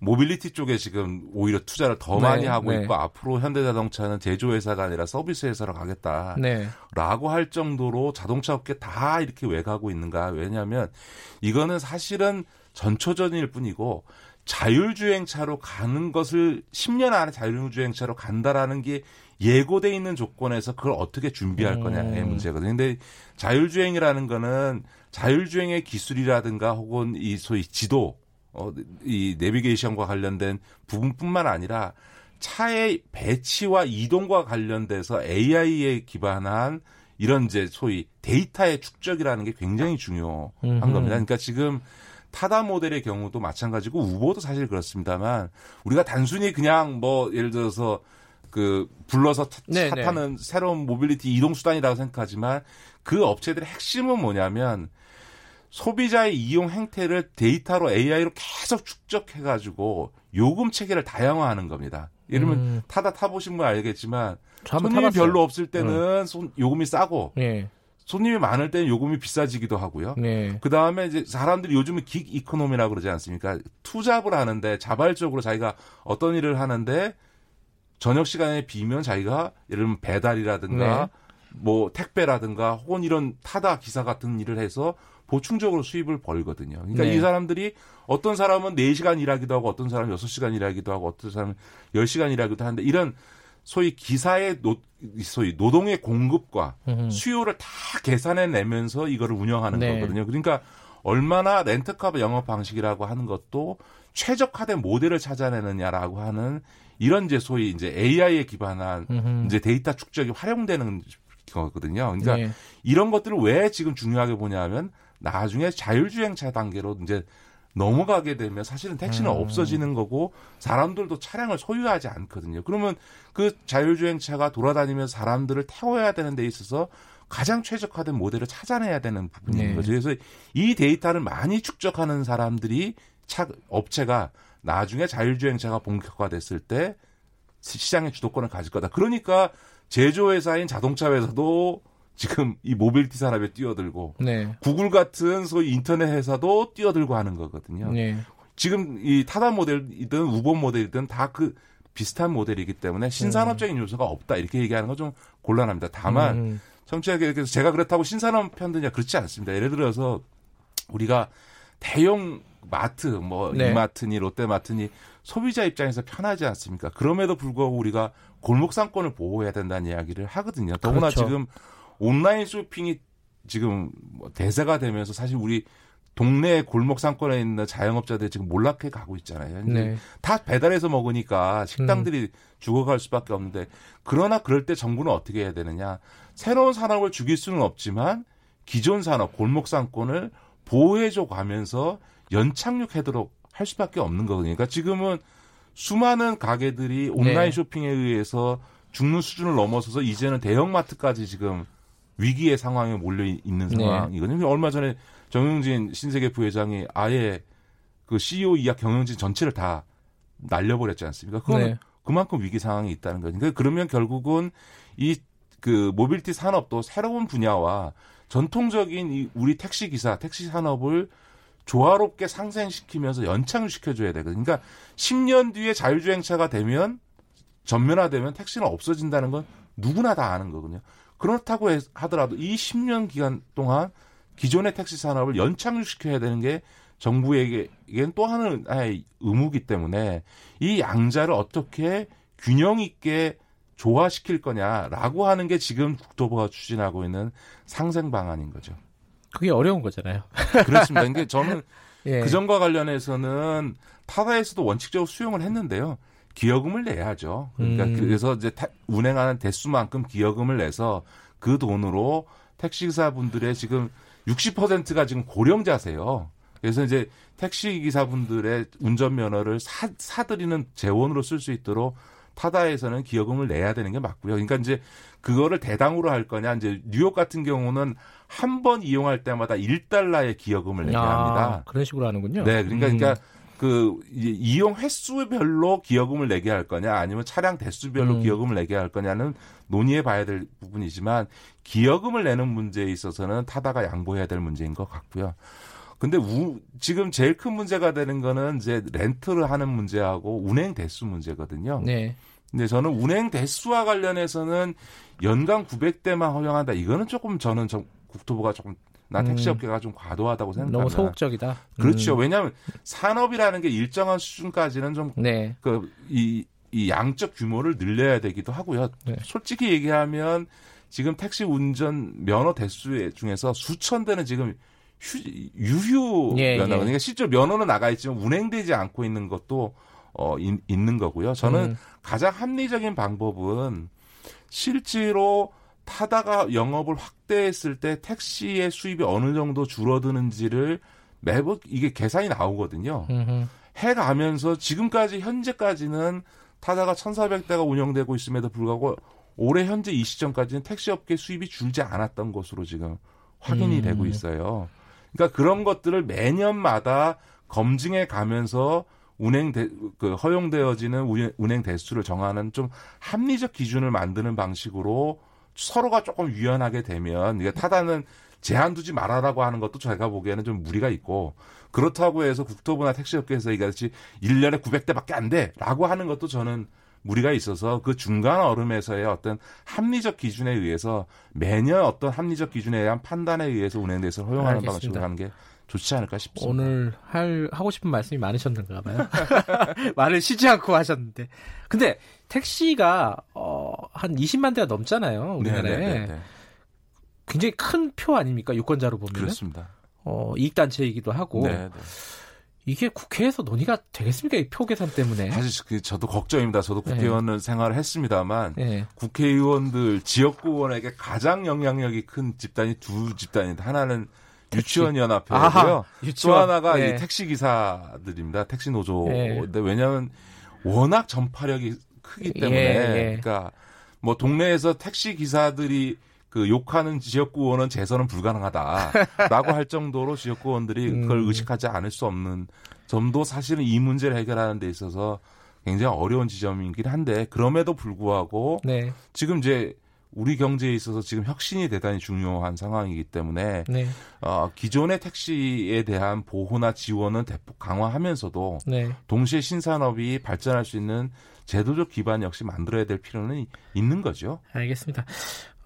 모빌리티 쪽에 지금 오히려 투자를 더 네, 많이 하고 네. 있고 앞으로 현대자동차는 제조회사가 아니라 서비스 회사로 가겠다라고 네. 할 정도로 자동차 업계 다 이렇게 왜 가고 있는가? 왜냐하면 이거는 사실은 전초전일 뿐이고 자율주행차로 가는 것을 10년 안에 자율주행차로 간다라는 게 예고돼 있는 조건에서 그걸 어떻게 준비할 거냐의 음. 문제거든요. 근데 자율주행이라는 거는 자율주행의 기술이라든가 혹은 이 소위 지도 어, 이 내비게이션과 관련된 부분뿐만 아니라 차의 배치와 이동과 관련돼서 AI에 기반한 이런 이제 소위 데이터의 축적이라는 게 굉장히 중요한 음흠. 겁니다. 그러니까 지금 타다 모델의 경우도 마찬가지고 우버도 사실 그렇습니다만 우리가 단순히 그냥 뭐 예를 들어서 그 불러서 타, 차 타는 새로운 모빌리티 이동 수단이라고 생각하지만 그 업체들의 핵심은 뭐냐면 소비자의 이용 행태를 데이터로 AI로 계속 축적해가지고 요금 체계를 다양화하는 겁니다. 예를 들면 음. 타다 타보신 분 알겠지만 손님이 타봤어요. 별로 없을 때는 음. 손, 요금이 싸고 네. 손님이 많을 때는 요금이 비싸지기도 하고요. 네. 그 다음에 이제 사람들이 요즘은 긱 이코노미라고 그러지 않습니까? 투잡을 하는데 자발적으로 자기가 어떤 일을 하는데 저녁 시간에 비면 자기가 예를 들면 배달이라든가 네. 뭐 택배라든가 혹은 이런 타다 기사 같은 일을 해서 보충적으로 수입을 벌거든요. 그러니까 네. 이 사람들이 어떤 사람은 4시간 일하기도 하고 어떤 사람은 6시간 일하기도 하고 어떤 사람은 10시간 일하기도 하는데 이런 소위 기사의 노, 소위 노동의 공급과 음. 수요를 다 계산해 내면서 이거를 운영하는 네. 거거든요. 그러니까 얼마나 렌트카 영업 방식이라고 하는 것도 최적화된 모델을 찾아내느냐라고 하는 이런 이제 소위 이제 AI에 기반한 음흠. 이제 데이터 축적이 활용되는 거거든요. 그러니까 네. 이런 것들을 왜 지금 중요하게 보냐면 나중에 자율주행차 단계로 이제 넘어가게 되면 사실은 택시는 음. 없어지는 거고 사람들도 차량을 소유하지 않거든요. 그러면 그 자율주행차가 돌아다니면서 사람들을 태워야 되는 데 있어서 가장 최적화된 모델을 찾아내야 되는 부분인 네. 거죠. 그래서 이 데이터를 많이 축적하는 사람들이 차 업체가 나중에 자율주행차가 본격화됐을 때 시장의 주도권을 가질 거다. 그러니까 제조회사인 자동차 회사도 지금 이 모빌티 산업에 뛰어들고 네. 구글 같은 소위 인터넷 회사도 뛰어들고 하는 거거든요. 네. 지금 이 타다 모델이든 우버 모델이든 다 그 비슷한 모델이기 때문에 신산업적인 요소가 없다 이렇게 얘기하는 건 좀 곤란합니다. 다만 음. 청취자께서 제가 그렇다고 신산업 편드냐 그렇지 않습니다. 예를 들어서 우리가 대형 마트 뭐 네. 이마트니 롯데마트니 소비자 입장에서 편하지 않습니까? 그럼에도 불구하고 우리가 골목 상권을 보호해야 된다는 이야기를 하거든요. 더구나 그렇죠. 지금 온라인 쇼핑이 지금 뭐 대세가 되면서 사실 우리 동네 골목 상권에 있는 자영업자들 지금 몰락해 가고 있잖아요. 네. 다 배달해서 먹으니까 식당들이 음. 죽어갈 수밖에 없는데 그러나 그럴 때 정부는 어떻게 해야 되느냐? 새로운 산업을 죽일 수는 없지만 기존 산업 골목 상권을 보호해줘 가면서 연착륙하도록 할 수밖에 없는 거거든요. 그러니까 지금은 수많은 가게들이 온라인 네. 쇼핑에 의해서 죽는 수준을 넘어서서 이제는 대형마트까지 지금 위기의 상황에 몰려 있는 네. 상황이거든요. 네. 얼마 전에 정영진 신세계 부회장이 아예 그 CEO 이하 경영진 전체를 다 날려버렸지 않습니까? 그건 네. 그만큼 위기 상황이 있다는 거니까 그러니까 그러면 결국은 이 그 모빌티 산업도 새로운 분야와 전통적인 이 우리 택시 기사, 택시 산업을 조화롭게 상생시키면서 연착시켜줘야 되거든요. 그러니까 10년 뒤에 자율주행차가 되면 전면화되면 택시는 없어진다는 건 누구나 다 아는 거거든요. 그렇다고 하더라도 이 10년 기간 동안 기존의 택시 산업을 연착륙시켜야 되는 게 정부에게는 또 하나의 의무기 때문에 이 양자를 어떻게 균형 있게 조화시킬 거냐라고 하는 게 지금 국토부가 추진하고 있는 상생 방안인 거죠. 그게 어려운 거잖아요. <laughs> 그렇습니다. 그러니까 저는 예. 그 점과 관련해서는 타다에서도 원칙적으로 수용을 했는데요. 기여금을 내야죠. 그러니까 음. 그래서 이제 타, 운행하는 대수만큼 기여금을 내서 그 돈으로 택시기사분들의 지금 60%가 지금 고령자세요. 그래서 이제 택시 기사분들의 운전면허를 사, 사들이는 재원으로 쓸 수 있도록 타다에서는 기여금을 내야 되는 게 맞고요. 그러니까 이제 그거를 대당으로 할 거냐. 이제 뉴욕 같은 경우는 한 번 이용할 때마다 1달러의 기여금을 내게 아, 합니다. 그런 식으로 하는군요. 네. 그러니까, 음. 그러니까 그 이용 횟수별로 기여금을 내게 할 거냐 아니면 차량 대수별로 음. 기여금을 내게 할 거냐는 논의해 봐야 될 부분이지만 기여금을 내는 문제에 있어서는 타다가 양보해야 될 문제인 것 같고요. 근데 우, 지금 제일 큰 문제가 되는 거는 이제 렌트를 하는 문제하고 운행 대수 문제거든요. 네. 근데 저는 운행 대수와 관련해서는 연간 900대만 허용한다. 이거는 조금 저는 좀 국토부가 조금 나 음. 택시 업계가 좀 과도하다고 생각합니다. 너무 소극적이다. 그렇죠. 음. 왜냐하면 산업이라는 게 일정한 수준까지는 좀 네. 그이 이 양적 규모를 늘려야 되기도 하고요. 네. 솔직히 얘기하면 지금 택시 운전 면허 대수 중에서 수천 대는 지금 휴, 유휴 예, 면허. 예. 그러니까 실제 면허는 나가 있지만 운행되지 않고 있는 것도 어, 인, 있는 거고요. 저는 음. 가장 합리적인 방법은 실제로 타다가 영업을 확대했을 때 택시의 수입이 어느 정도 줄어드는지를 매번 이게 계산이 나오거든요. 음흠. 해 가면서 지금까지 현재까지는 타다가 1,400대가 운영되고 있음에도 불구하고 올해 현재 이 시점까지는 택시업계 수입이 줄지 않았던 것으로 지금 확인이 음. 되고 있어요. 그러니까 그런 것들을 매년마다 검증해 가면서 운행 대, 그 허용되어지는 운행 대수를 정하는 좀 합리적 기준을 만드는 방식으로 서로가 조금 유연하게 되면 이게 타다는 제한 두지 말아라고 하는 것도 제가 보기에는 좀 무리가 있고 그렇다고 해서 국토부나 택시업계에서 이같이 1년에 900대밖에 안 돼라고 하는 것도 저는 무리가 있어서 그 중간 얼음에서의 어떤 합리적 기준에 의해서 매년 어떤 합리적 기준에 의한 판단에 의해서 운행돼서 허용하는 알겠습니다. 방식으로 하는 게 좋지 않을까 싶습니다. 오늘 할 하고 싶은 말씀이 많으셨는가 봐요. <laughs> 말을 쉬지 않고 하셨는데. 근데 택시가 어, 한 20만 대가 넘잖아요. 우리나라에. 네네네네. 네, 네, 네. 굉장히 큰 표 아닙니까? 유권자로 보면. 그렇습니다. 어, 이익 단체이기도 하고. 네네. 이게 국회에서 논의가 되겠습니까? 이 표 계산 때문에. 사실 그 저도 걱정입니다. 저도 국회의원을 네. 생활을 했습니다만 네. 국회의원들 지역구원에게 가장 영향력이 큰 집단이 두 집단인데 하나는 유치원 연합회고요. 또 하나가 네. 이 택시 기사들입니다. 택시 노조. 네. 근데 왜냐하면 워낙 전파력이 크기 때문에 예, 예. 그러니까 뭐 동네에서 택시 기사들이 그 욕하는 지역구 의원은 재선은 불가능하다라고 할 정도로 지역구 의원들이 음. 그걸 의식하지 않을 수 없는 점도 사실은 이 문제를 해결하는 데 있어서 굉장히 어려운 지점이긴 한데 그럼에도 불구하고 네. 지금 이제 우리 경제에 있어서 지금 혁신이 대단히 중요한 상황이기 때문에 네. 어, 기존의 택시에 대한 보호나 지원은 대폭 강화하면서도 네. 동시에 신산업이 발전할 수 있는 제도적 기반 역시 만들어야 될 필요는 있는 거죠. 알겠습니다.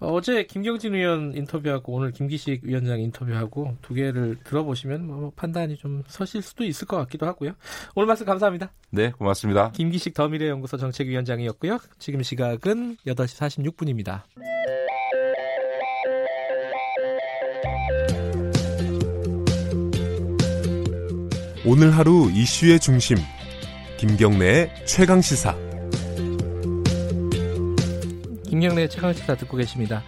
어제 김경진 의원 인터뷰하고 오늘 김기식 위원장 인터뷰하고 두 개를 들어보시면 뭐 판단이 좀 서실 수도 있을 것 같기도 하고요. 오늘 말씀 감사합니다. 네, 고맙습니다. 김기식 더미래연구소 정책위원장이었고요. 지금 시각은 8시 46분입니다. 오늘 하루 이슈의 중심 김경래의 최강 시사 김경래 최강 시사 듣고 계십니다.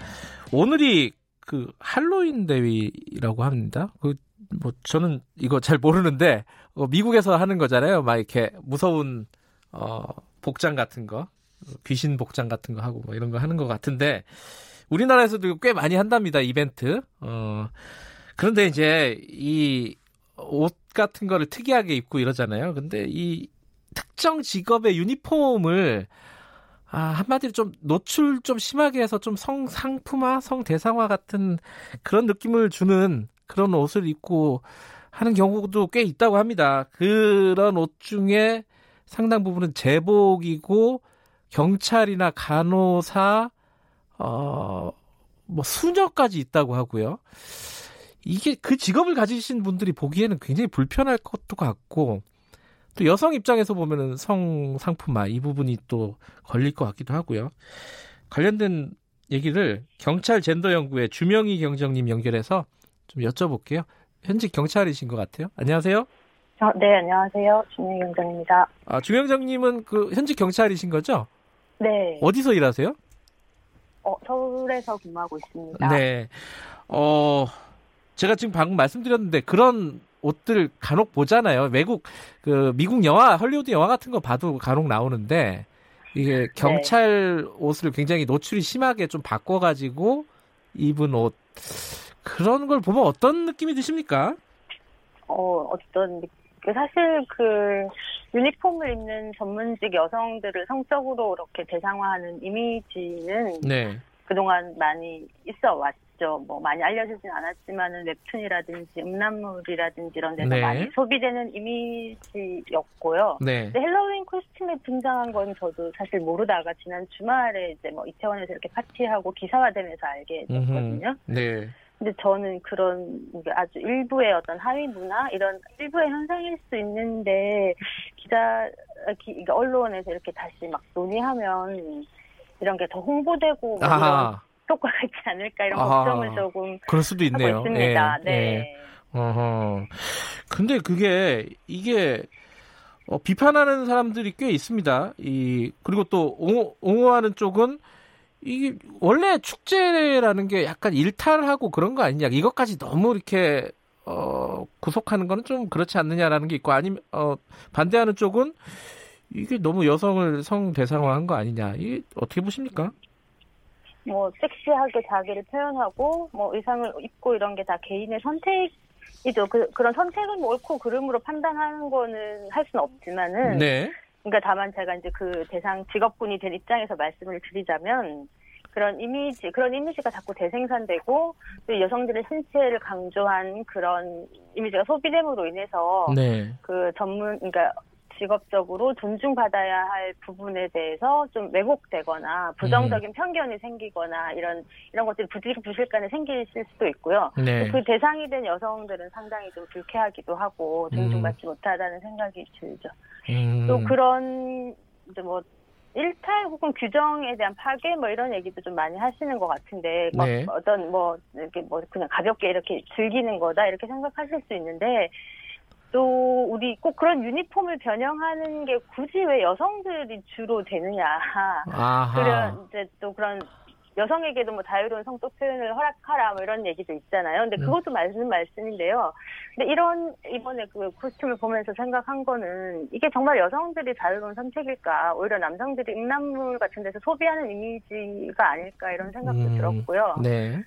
오늘이 그 할로윈 대위라고 합니다. 그 뭐 저는 이거 잘 모르는데 어, 미국에서 하는 거잖아요. 막 이렇게 무서운 어 복장 같은 거, 귀신 복장 같은 거 하고 뭐 이런 거 하는 것 같은데 우리나라에서도 꽤 많이 한답니다. 이벤트. 어 그런데 이제 이 옷 같은 거를 특이하게 입고 이러잖아요. 근데 이 특정 직업의 유니폼을 아, 한마디로 좀 노출 좀 심하게 해서 좀 성상품화, 성대상화 같은 그런 느낌을 주는 그런 옷을 입고 하는 경우도 꽤 있다고 합니다. 그런 옷 중에 상당 부분은 제복이고 경찰이나 간호사, 어, 뭐 수녀까지 있다고 하고요. 이게 그 직업을 가지신 분들이 보기에는 굉장히 불편할 것도 같고 또 여성 입장에서 보면은 성 상품화 이 부분이 또 걸릴 것 같기도 하고요. 관련된 얘기를 경찰 젠더 연구의 주명희 경정님 연결해서 좀 여쭤볼게요. 현직 경찰이신 것 같아요. 안녕하세요. 어, 네, 안녕하세요. 주명희 경정입니다. 아, 주명정님은 그 현직 경찰이신 거죠? 네. 어디서 일하세요? 어, 서울에서 근무하고 있습니다. 네. 어, 제가 지금 방금 말씀드렸는데 그런 옷들 간혹 보잖아요. 외국 그 미국 영화, 헐리우드 영화 같은 거 봐도 간혹 나오는데 이게 경찰 네. 옷을 굉장히 노출이 심하게 좀 바꿔가지고 입은 옷 그런 걸 보면 어떤 느낌이 드십니까? 어 어떤 그 사실 그 유니폼을 입는 전문직 여성들을 성적으로 이렇게 대상화하는 이미지는 네. 그동안 많이 있어 왔죠. 있죠. 뭐 많이 알려지진 않았지만은 웹툰이라든지 음란물이라든지 이런 데서 네. 많이 소비되는 이미지였고요. 네. 근데 Halloween costume에 등장한 건 저도 사실 모르다가 지난 주말에 이제 뭐 이태원에서 이렇게 파티하고 기사화되면서 알게 됐거든요. 네. 근데 저는 그런 아주 일부의 어떤 하위 문화 이런 일부의 현상일 수 있는데 기자 기, 언론에서 이렇게 다시 막 논의하면 이런 게 더 홍보되고 뭐 효과가 있지 않을까 이런 아, 걱정을 조금 그럴 수도 있네요. 하고 있습니다. 예, 네. 예. 어허. 근데 그게 이게 어, 비판하는 사람들이 꽤 있습니다. 이 그리고 또 옹호, 옹호하는 쪽은 이게 원래 축제라는 게 약간 일탈하고 그런 거 아니냐. 이것까지 너무 이렇게 어, 구속하는 거는 좀 그렇지 않느냐라는 게 있고 아니면 어, 반대하는 쪽은 이게 너무 여성을 성 대상화한 거 아니냐. 이게 어떻게 보십니까? 뭐 섹시하게 자기를 표현하고 뭐 의상을 입고 이런 게 다 개인의 선택이죠. 그 그런 선택은 뭐 옳고 그름으로 판단하는 거는 할 수는 없지만은 네. 그러니까 다만 제가 이제 그 대상 직업군이 된 입장에서 말씀을 드리자면 그런 이미지 그런 이미지가 자꾸 대생산되고 또 여성들의 신체를 강조한 그런 이미지가 소비됨으로 인해서 네. 그 전문 그러니까 직업적으로 존중받아야 할 부분에 대해서 좀 왜곡되거나 부정적인 음. 편견이 생기거나 이런 이런 것들이 부실부실간에 생길 수도 있고요. 네. 그 대상이 된 여성들은 상당히 좀 불쾌하기도 하고 존중받지 음. 못하다는 생각이 들죠. 음. 또 그런 이제 뭐 일탈 혹은 규정에 대한 파괴 뭐 이런 얘기도 좀 많이 하시는 것 같은데 뭐 네. 어떤 뭐 이렇게 뭐 그냥 가볍게 이렇게 즐기는 거다 이렇게 생각하실 수 있는데 또 우리 꼭 그런 유니폼을 변형하는 게 굳이 왜 여성들이 주로 되느냐. 그런 이제 또 그런 여성에게도 뭐 자유로운 성적 표현을 허락하라 뭐 이런 얘기도 있잖아요. 근데 음. 그것도 맞는 말씀인데요. 근데 이런 이번에 그 코스튬을 보면서 생각한 거는 이게 정말 여성들이 자유로운 선택일까? 오히려 남성들이 음란물 같은 데서 소비하는 이미지가 아닐까 이런 생각도 음. 들었고요. 네.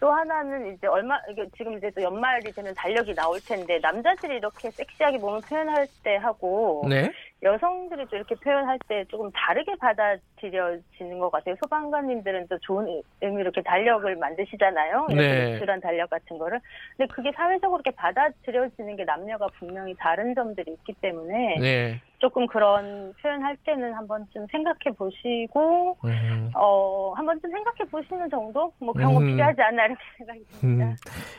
또 하나는 이제 얼마 이게 지금 이제 또 연말이 되면 달력이 나올 텐데 남자들이 이렇게 섹시하게 몸을 표현할 때 하고 네. 여성들이 또 이렇게 표현할 때 조금 다르게 받아 들여지는 것 같아요. 소방관님들은 또 좋은 의미로 이렇게 달력을 만드시잖아요. 네. 그런 달력 같은 거를. 근데 그게 사회적으로 이렇게 받아들여지는 게 남녀가 분명히 다른 점들이 있기 때문에 네. 조금 그런 표현할 때는 한 번쯤 생각해 보시고 음. 어, 한 번쯤 생각해 보시는 정도 뭐 그런 거 음. 필요하지 않나 이렇게 <laughs> 생각이 듭니다. 음.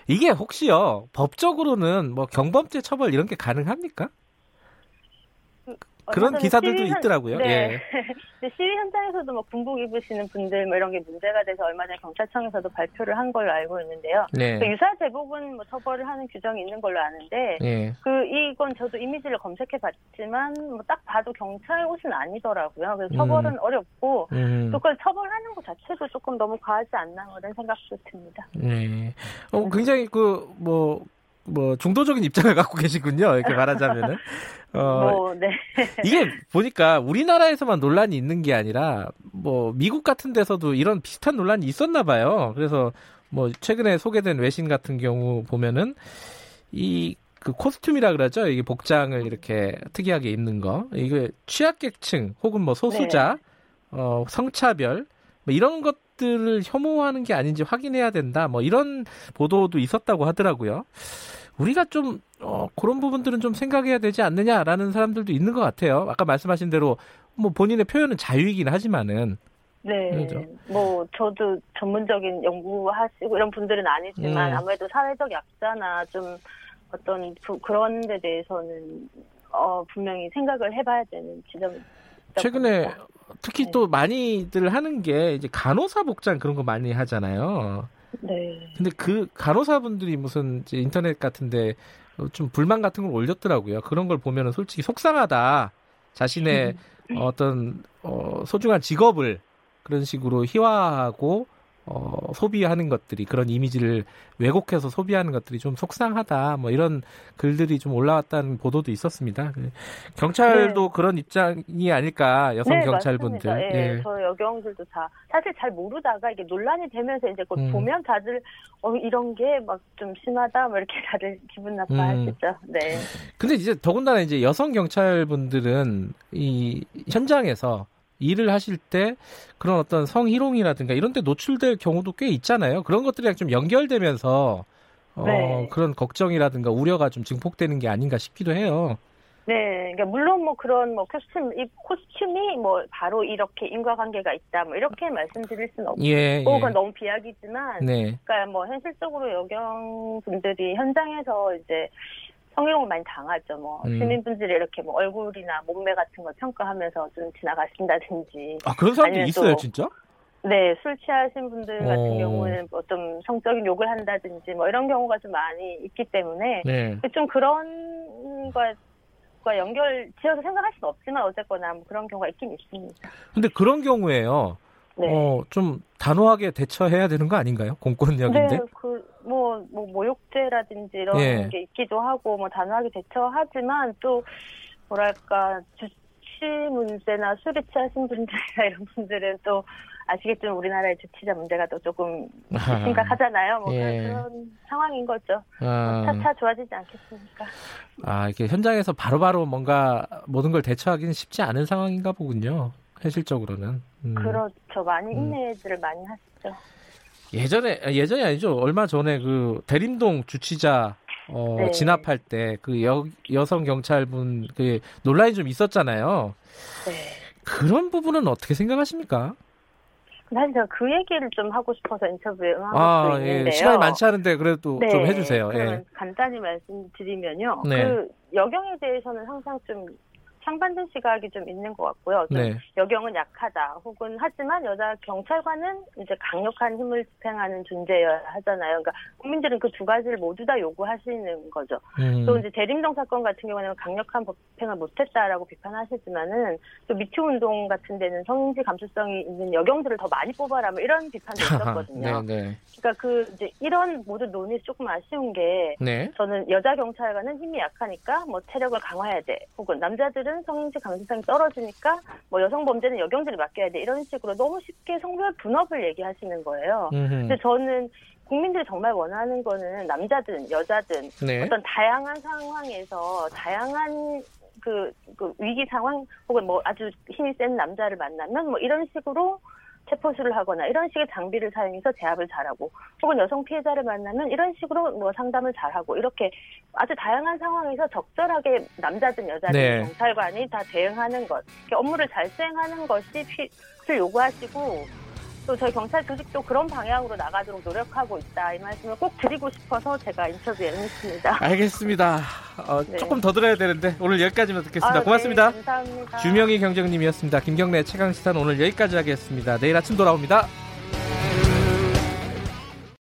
이게 혹시요 법적으로는 뭐 경범죄 처벌 이런 게 가능합니까? 그런 기사들도 시위, 있더라고요. 네. 예. <laughs> 시위 현장에서도 뭐 군복 입으시는 분들 뭐 이런 게 문제가 돼서 얼마 전에 경찰청에서도 발표를 한 걸로 알고 있는데요. 네. 그 유사 제복은 뭐 처벌을 하는 규정이 있는 걸로 아는데 네. 그 이건 저도 이미지를 검색해 봤지만 뭐 딱 봐도 경찰 옷은 아니더라고요. 그래서 처벌은 음. 어렵고 음. 또 그걸 처벌하는 것 자체도 조금 너무 과하지 않나 뭐 이런 생각도 듭니다. 네. 어, 굉장히 그 뭐 뭐 중도적인 입장을 갖고 계시군요. 이렇게 말하자면은. 어, 뭐, 네. 이게 보니까 우리나라에서만 논란이 있는 게 아니라 뭐 미국 같은 데서도 이런 비슷한 논란이 있었나 봐요. 그래서 뭐 최근에 소개된 외신 같은 경우 보면은 이 그 코스튬이라 그러죠. 이게 복장을 이렇게 특이하게 입는 거. 이게 취약계층 혹은 뭐 소수자, 네. 어 성차별 뭐 이런 것 들을 혐오하는 게 아닌지 확인해야 된다. 뭐 이런 보도도 있었다고 하더라고요. 우리가 좀 어, 그런 부분들은 좀 생각해야 되지 않느냐라는 사람들도 있는 것 같아요. 아까 말씀하신 대로 뭐 본인의 표현은 자유이긴 하지만은 네, 그렇죠? 뭐 저도 전문적인 연구하시고 이런 분들은 아니지만 음. 아무래도 사회적 약자나 좀 어떤 부, 그런 데 대해서는 어, 분명히 생각을 해 봐야 되는 지점이 최근에 특히 네. 또 많이들 하는 게 이제 간호사 복장 그런 거 많이 하잖아요. 네. 근데 그 간호사분들이 무슨 이제 인터넷 같은데 좀 불만 같은 걸 올렸더라고요. 그런 걸 보면은 솔직히 속상하다. 자신의 어떤 어, 소중한 직업을 그런 식으로 희화하고 어, 소비하는 것들이 그런 이미지를 왜곡해서 소비하는 것들이 좀 속상하다 뭐 이런 글들이 좀 올라왔다는 보도도 있었습니다. 그 경찰도 네. 그런 입장이 아닐까 여성 네, 경찰분들. 예, 예. 저 여경들도 다 사실 잘 모르다가 이게 논란이 되면서 이제 곧 음. 보면 다들 어 이런 게 막 좀 심하다 뭐 이렇게 다들 기분 나빠하시죠. 음. 네. 근데 이제 더군다나 이제 여성 경찰분들은 이 현장에서 일을 하실 때 그런 어떤 성희롱이라든가 이런 데 노출될 경우도 꽤 있잖아요. 그런 것들이랑 좀 연결되면서 어, 네. 그런 걱정이라든가 우려가 좀 증폭되는 게 아닌가 싶기도 해요. 네, 그러니까 물론 뭐 그런 뭐 코스튬 이 코스튬이 뭐 바로 이렇게 인과관계가 있다 뭐 이렇게 말씀드릴 수는 없고 예, 예. 그건 너무 비약이지만, 네. 그러니까 뭐 현실적으로 여경 분들이 현장에서 이제 성희롱을 많이 당하죠. 뭐 음. 시민분들이 이렇게 뭐 얼굴이나 몸매 같은 걸 평가하면서 좀 지나가신다든지. 아 그런 사람도 있어요, 진짜? 네, 술 취하신 분들 같은 어. 경우는 뭐 좀 성적인 욕을 한다든지 뭐 이런 경우가 좀 많이 있기 때문에 네. 좀 그런 것과 연결 지어서 생각할 수는 없지만 어쨌거나 뭐 그런 경우가 있긴 있습니다. 근데 그런 경우에요. 네. 어, 좀 단호하게 대처해야 되는 거 아닌가요? 공권력인데. 네, 그, 뭐, 뭐, 모욕죄라든지 이런 예. 게 있기도 하고, 뭐, 단호하게 대처하지만 또, 뭐랄까, 주치 문제나 술이 취하신 분들이나 <laughs> 이런 분들은 또, 아시겠지만 우리나라의 주치자 문제가 또 조금 심각하잖아요. 뭐 예. 그런 상황인 거죠. 아. 차차 좋아지지 않겠습니까? 아, 이렇게 현장에서 바로바로 바로 뭔가 모든 걸 대처하기는 쉽지 않은 상황인가 보군요. 현실적으로는. 음. 그렇죠. 많이 음. 인내들을 음. 많이 하시죠. 예전에 예전이 아니죠. 얼마 전에 그 대림동 주치자 어, 네. 진압할 때 그 여성 경찰분 그 논란이 좀 있었잖아요. 네. 그런 부분은 어떻게 생각하십니까? 사실 제가 그 얘기를 좀 하고 싶어서 인터뷰에 응한 아, 예. 있는데요. 시간이 많지 않은데 그래도 네. 좀 해주세요. 예. 간단히 말씀드리면요. 네. 그 여경에 대해서는 항상 좀 상반된 시각이 좀 있는 것 같고요. 네. 여경은 약하다. 혹은 하지만 여자 경찰관은 이제 강력한 힘을 집행하는 존재여야 하잖아요. 그러니까 국민들은 그 두 가지를 모두 다 요구하시는 거죠. 음. 또 이제 대림동 사건 같은 경우는 강력한 법행을 못했다라고 비판하시지만은 또 미투 운동 같은 데는 성인지 감수성이 있는 여경들을 더 많이 뽑아라 뭐 이런 비판도 <laughs> 있었거든요. 네, 네. 그러니까 그 이제 이런 모든 논의 조금 아쉬운 게 네. 저는 여자 경찰관은 힘이 약하니까 뭐 체력을 강화해야 돼. 혹은 남자들은 성인지 감수성이 떨어지니까 뭐 여성 범죄는 여경들이 맡겨야 돼 이런 식으로 너무 쉽게 성별 분업을 얘기하시는 거예요. 음흠. 근데 저는 국민들이 정말 원하는 거는 남자든 여자든 네. 어떤 다양한 상황에서 다양한 그, 그 위기 상황 혹은 뭐 아주 힘이 센 남자를 만나면 뭐 이런 식으로 체포수를 하거나 이런 식의 장비를 사용해서 제압을 잘하고 혹은 여성 피해자를 만나면 이런 식으로 뭐 상담을 잘하고 이렇게 아주 다양한 상황에서 적절하게 남자든 여자든 네. 경찰관이 다 대응하는 것 업무를 잘 수행하는 것이 필을 요구하시고 또 저희 경찰 조직도 그런 방향으로 나가도록 노력하고 있다 이 말씀을 꼭 드리고 싶어서 제가 인터뷰에 응했습니다. 알겠습니다. 어, 네. 조금 더 들어야 되는데 오늘 여기까지만 듣겠습니다. 아, 고맙습니다. 네, 감사합니다. 주명희 경정님이었습니다. 김경래 최강 시사는 오늘 여기까지 하겠습니다. 내일 아침 돌아옵니다.